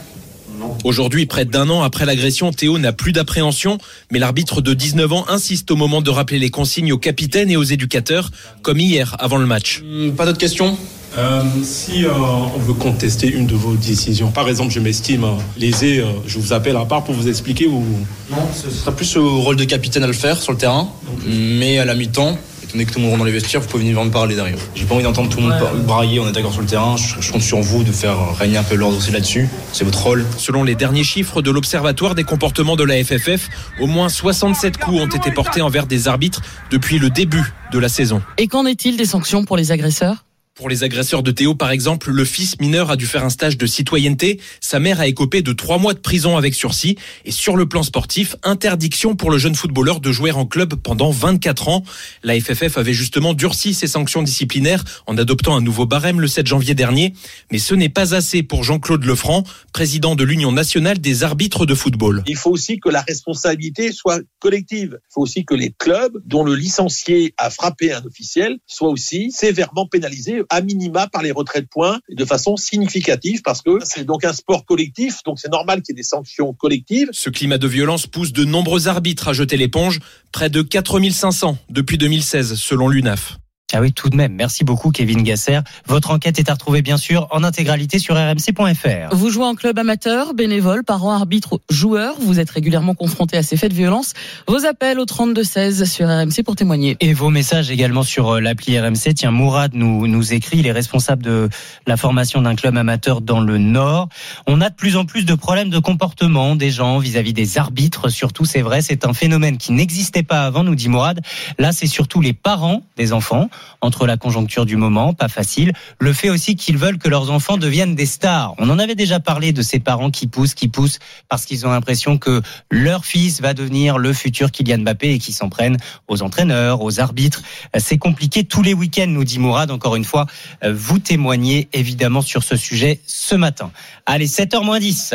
Aujourd'hui, près d'un an après l'agression, Théo n'a plus d'appréhension, mais l'arbitre de 19 ans insiste au moment de rappeler les consignes aux capitaines et aux éducateurs, comme hier avant le match. Hum, pas d'autres questions? Euh, si euh, on veut contester une de vos décisions, par exemple, je m'estime euh, lésé, euh, je vous appelle à part pour vous expliquer ou Non, ce sera plus au rôle de capitaine à le faire sur le terrain, mais à la mi-temps, donné que tout le monde dans les vestiaires, vous pouvez venir me parler derrière. J'ai pas envie d'entendre tout le monde ouais. brailler, on est d'accord sur le terrain, je, je, compte sur vous de faire régner un peu l'ordre aussi là-dessus, c'est votre rôle. Selon les derniers chiffres de l'Observatoire des comportements de la FFF, au moins 67 coups ont été portés envers des arbitres depuis le début de la saison. Et qu'en est-il des sanctions pour les agresseurs? Pour les agresseurs de Théo, par exemple, le fils mineur a dû faire un stage de citoyenneté. Sa mère a écopé de trois mois de prison avec sursis. Et sur le plan sportif, interdiction pour le jeune footballeur de jouer en club pendant 24 ans. La FFF avait justement durci ses sanctions disciplinaires en adoptant un nouveau barème le 7 janvier dernier. Mais ce n'est pas assez pour Jean-Claude Lefranc, président de l'Union nationale des arbitres de football. Il faut aussi que la responsabilité soit collective. Il faut aussi que les clubs dont le licencié a frappé un officiel soient aussi sévèrement pénalisés à minima par les retraits de points de façon significative parce que c'est donc un sport collectif, donc c'est normal qu'il y ait des sanctions collectives. Ce climat de violence pousse de nombreux arbitres à jeter l'éponge, près de 4500 depuis 2016 selon l'UNAF. Ah oui, tout de même. Merci beaucoup, Kevin Gasser. Votre enquête est à retrouver, bien sûr, en intégralité sur rmc.fr. Vous jouez en club amateur, bénévole, parent, arbitre, joueur. Vous êtes régulièrement confronté à ces faits de violence. Vos appels au 32-16 sur RMC pour témoigner. Et vos messages également sur l'appli RMC. Tiens, Mourad nous, nous écrit, il est responsable de la formation d'un club amateur dans le Nord. On a de plus en plus de problèmes de comportement des gens vis-à-vis des arbitres. Surtout, c'est vrai, c'est un phénomène qui n'existait pas avant, nous dit Mourad. Là, c'est surtout les parents des enfants entre la conjoncture du moment, pas facile, le fait aussi qu'ils veulent que leurs enfants deviennent des stars. On en avait déjà parlé de ces parents qui poussent, qui poussent parce qu'ils ont l'impression que leur fils va devenir le futur Kylian Mbappé et qui s'en prennent aux entraîneurs, aux arbitres. C'est compliqué tous les week-ends, nous dit Mourad. Encore une fois, vous témoignez évidemment sur ce sujet ce matin. Allez, 7h 10.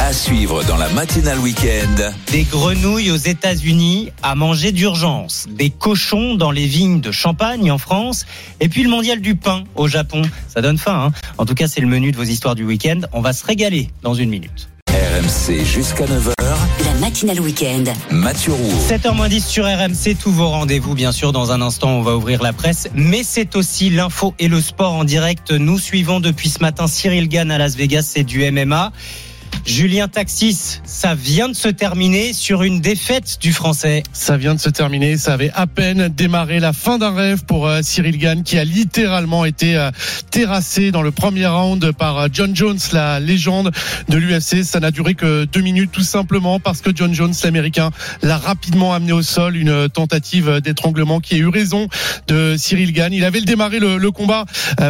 À suivre dans la matinale week-end. Des grenouilles aux États-Unis à manger d'urgence, des cochons dans les vignes de Champagne en France, et puis le mondial du pain au Japon. Ça donne faim, hein En tout cas, c'est le menu de vos histoires du week-end. On va se régaler dans une minute. RMC jusqu'à 9h. La matinale week-end. Mathieu Rouault. 7h10 sur RMC, tous vos rendez-vous. Bien sûr, dans un instant, on va ouvrir la presse. Mais c'est aussi l'info et le sport en direct. Nous suivons depuis ce matin Cyril Gann à Las Vegas, c'est du MMA. Julien Taxis, ça vient de se terminer sur une défaite du Français. Ça vient de se terminer, ça avait à peine démarré la fin d'un rêve pour euh, Cyril Gann qui a littéralement été euh, terrassé dans le premier round par euh, John Jones, la légende de l'UFC. Ça n'a duré que deux minutes tout simplement parce que John Jones, l'américain, l'a rapidement amené au sol. Une tentative d'étranglement qui a eu raison de Cyril Gann. Il avait démarré le, combat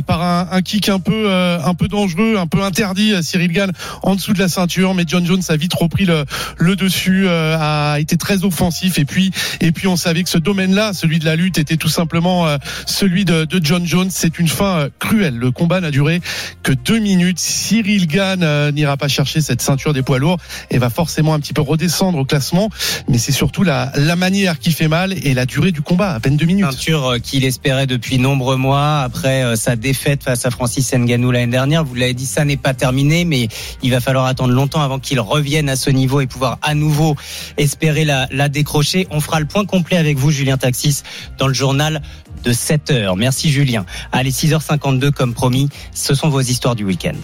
par un, kick un peu, un peu dangereux, un peu interdit. Cyril Gann en dessous de la ceinture, mais John Jones a vite repris le, dessus, euh, a été très offensif et puis et puis on savait que ce domaine-là, celui de la lutte, était tout simplement euh, celui de, de, John Jones. C'est une fin euh, cruelle. Le combat n'a duré que deux minutes. Cyril Gann n'ira pas chercher cette ceinture des poids lourds et va forcément un petit peu redescendre au classement, mais c'est surtout la, la manière qui fait mal et la durée du combat, à peine deux minutes. Ceinture qu'il espérait depuis nombreux mois après sa défaite face à Francis Ngannou l'année dernière. Vous l'avez dit, ça n'est pas terminé, mais il va falloir attendre longtemps avant qu'il revienne à ce niveau et pouvoir à nouveau espérer la, la décrocher. On fera le point complet avec vous, Julien Taxis, dans le journal de 7 heures. Merci Julien. Allez, 6h52 comme promis, ce sont vos histoires du week-end.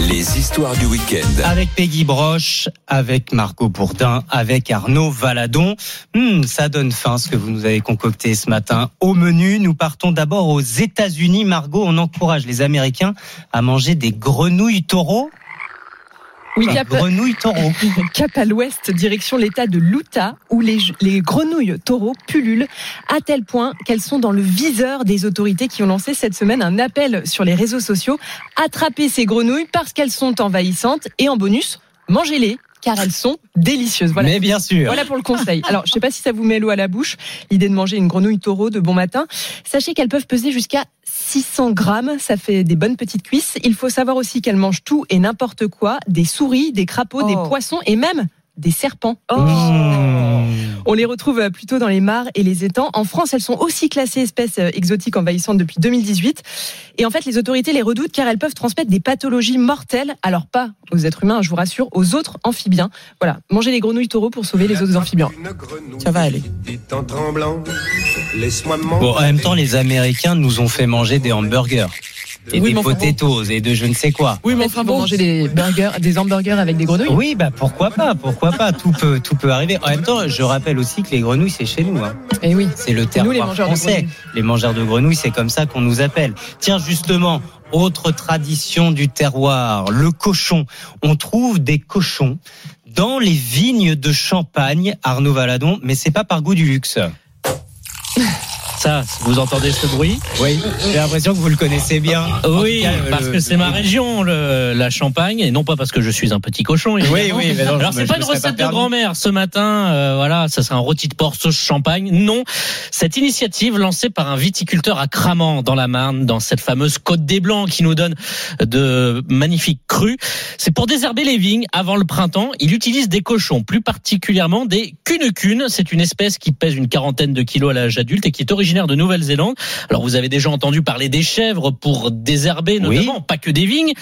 Les histoires du week-end. Avec Peggy Broche, avec Margot Bourdin, avec Arnaud Valadon. Hmm, ça donne faim ce que vous nous avez concocté ce matin. Au menu, nous partons d'abord aux États-Unis. Margot, on encourage les Américains à manger des grenouilles taureaux. Oui, cap, <laughs> cap à l'ouest, direction l'état de l'Utah, où les, les grenouilles taureaux pullulent à tel point qu'elles sont dans le viseur des autorités qui ont lancé cette semaine un appel sur les réseaux sociaux. Attrapez ces grenouilles parce qu'elles sont envahissantes et en bonus, mangez-les car elles sont délicieuses. Voilà. Mais bien sûr. Voilà pour le conseil. Alors, je sais pas si ça vous met l'eau à la bouche, l'idée de manger une grenouille taureau de bon matin. Sachez qu'elles peuvent peser jusqu'à 600 grammes. Ça fait des bonnes petites cuisses. Il faut savoir aussi qu'elles mangent tout et n'importe quoi. Des souris, des crapauds, des Oh. poissons et même des serpents. Mmh. On les retrouve euh, plutôt dans les mares et les étangs. En France, elles sont aussi classées espèces euh, exotiques envahissantes depuis 2018. Et en fait, les autorités les redoutent car elles peuvent transmettre des pathologies mortelles. Alors pas aux êtres humains, je vous rassure, aux autres amphibiens. Voilà, mangez les grenouilles taureaux pour sauver les autres amphibiens. Ça va aller. Bon, en même temps, les Américains nous ont fait manger des hamburgers. Et Oui, des bon. potatoes et de je ne sais quoi. Oui, mais enfin, bon, manger des burgers, des hamburgers avec des grenouilles? Oui, bah pourquoi pas, pourquoi pas, tout peut, tout peut arriver. En même temps, je rappelle aussi que les grenouilles, c'est chez nous. Hein. Et oui. C'est le Nous, terroir les mangeurs de français. les mangeurs de grenouilles, c'est comme ça qu'on nous appelle. Tiens, justement, autre tradition du terroir, le cochon. On trouve des cochons dans les vignes de Champagne, Arnaud Valadon, mais c'est pas par goût du luxe. Ça, vous entendez ce bruit Oui, j'ai l'impression que vous le connaissez bien. En Oui, cas, parce le- que c'est ma région, le- la Champagne, et non pas parce que je suis un petit cochon. évidemment. Oui, oui, mais non, Alors c'est pas une recette pas de grand-mère ce matin. euh, voilà, ça sera un rôti de porc sauce champagne. Non, cette initiative lancée par un viticulteur à Cramant dans la Marne, dans cette fameuse Côte des Blancs qui nous donne de magnifiques crus, c'est pour désherber les vignes avant le printemps. Il utilise des cochons, plus particulièrement des cunes C'est une espèce qui pèse une quarantaine de kilos à l'âge adulte et qui est originaire de Nouvelle-Zélande. Alors vous avez déjà entendu parler des chèvres pour désherber notamment, pas que des vignes.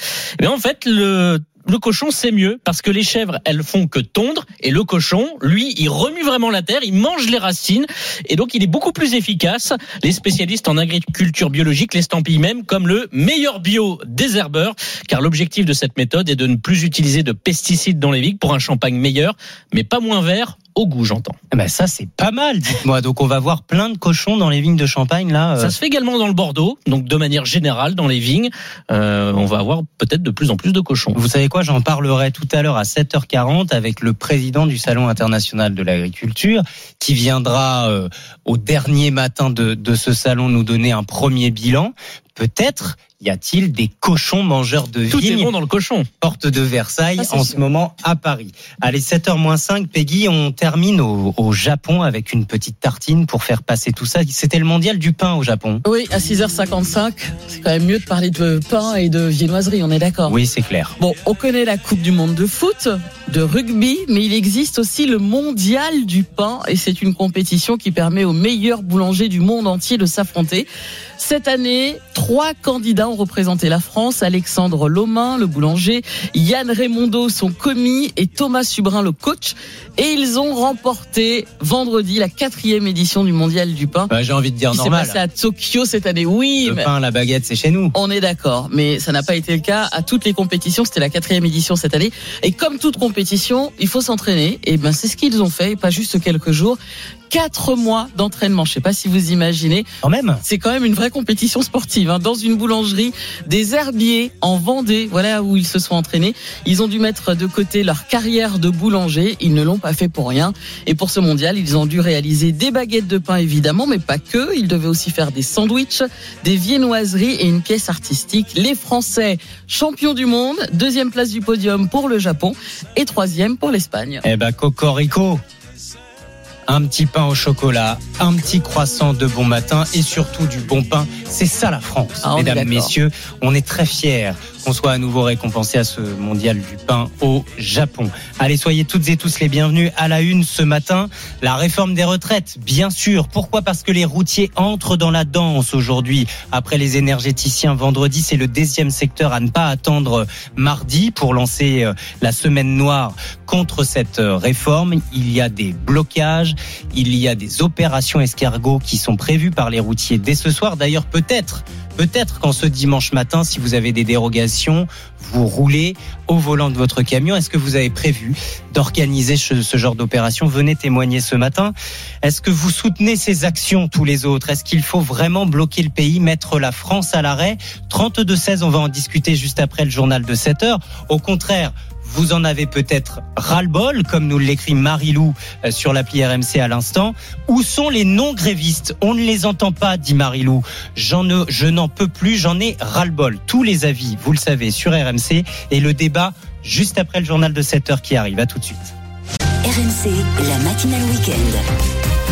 Mais en fait, le le cochon, c'est mieux parce que les chèvres, elles font que tondre et le cochon, lui, il remue vraiment la terre, il mange les racines et donc il est beaucoup plus efficace. Les spécialistes en agriculture biologique l'estampillent même comme le meilleur bio désherbeur car l'objectif de cette méthode est de ne plus utiliser de pesticides dans les vignes pour un champagne meilleur, mais pas moins vert au goût, j'entends. Eh ben ça c'est pas mal, dites-moi. Donc on va voir plein de cochons dans les vignes de Champagne là. euh. Ça se fait également dans le Bordeaux, donc de manière générale dans les vignes, euh, on va avoir peut-être de plus en plus de cochons. Vous savez quoi, j'en parlerai tout à l'heure à 7h40 avec le président du Salon international de l'agriculture qui viendra euh, au dernier matin de, de ce salon nous donner un premier bilan. Peut-être y a-t-il des cochons mangeurs de Tout est bon dans le cochon. porte de Versailles Ah, en sûr. ce moment à Paris. Allez, 7h-5, Peggy, on termine au, au Japon avec une petite tartine pour faire passer tout ça. C'était le mondial du pain au Japon. Oui, à 6h55, c'est quand même mieux de parler de pain et de viennoiserie, on est d'accord Oui, c'est clair. Bon, on connaît la Coupe du Monde de foot, de rugby, mais il existe aussi le Mondial du pain et c'est une compétition qui permet aux meilleurs boulangers du monde entier de s'affronter. Cette année, trois candidats ont représenté la France. Alexandre Lomain, le boulanger, Yann Raimondo, son commis, et Thomas Subrin, le coach. Et ils ont remporté vendredi la quatrième édition du Mondial du pain. Bah, J'ai envie de dire qui normal. passé à Tokyo cette année. Oui, Le mais pain, la baguette, c'est chez nous. on est d'accord, mais ça n'a pas été le cas à toutes les compétitions. C'était la quatrième édition cette année. Et comme toute compétition, il faut s'entraîner. Et ben, c'est ce qu'ils ont fait, et pas juste quelques jours. Quatre mois d'entraînement. Je sais pas si vous imaginez. Quand même. C'est quand même une vraie compétition sportive. hein. Dans une boulangerie, des herbiers en Vendée, voilà où ils se sont entraînés. Ils ont dû mettre de côté leur carrière de boulanger. Ils ne l'ont pas fait pour rien. Et pour ce mondial, ils ont dû réaliser des baguettes de pain évidemment, mais pas que. Ils devaient aussi faire des sandwichs, des viennoiseries et une pièce artistique. Les Français, champions du monde, deuxième place du podium pour le Japon et troisième pour l'Espagne. Eh ben, Cocorico. Un petit pain au chocolat, un petit croissant de bon matin et surtout du bon pain. C'est ça la France, Ah, mesdames, messieurs. On est très fiers qu'on soit à nouveau récompensé à ce mondial du pain au Japon. Allez, soyez toutes et tous les bienvenus à la une ce matin. La réforme des retraites, bien sûr. Pourquoi? Parce que les routiers entrent dans la danse aujourd'hui. Après les énergéticiens, vendredi, c'est le deuxième secteur à ne pas attendre mardi pour lancer euh, la semaine noire contre cette euh, réforme. Il y a des blocages, Il y a des opérations escargots qui sont prévues par les routiers dès ce soir. D'ailleurs, peut-être Peut-être qu'en ce dimanche matin, si vous avez des dérogations, vous roulez au volant de votre camion. Est-ce que vous avez prévu d'organiser ce, genre d'opération? Venez témoigner ce matin. Est-ce que vous soutenez ces actions tous les autres? Est-ce qu'il faut vraiment bloquer le pays, mettre la France à l'arrêt? 32-16, on va en discuter juste après le journal de 7 heures. Au contraire, vous en avez peut-être ras-le-bol, comme nous l'écrit Marilou euh, sur l'appli RMC à l'instant. Où sont les non-grévistes? On ne les entend pas, dit Marilou. J'en, je n'en peux plus, j'en ai ras-le-bol. Tous les avis, vous le savez, sur RMC. Et le débat juste après le journal de 7 heures qui arrive. À tout de suite. RMC, la matinale week-end.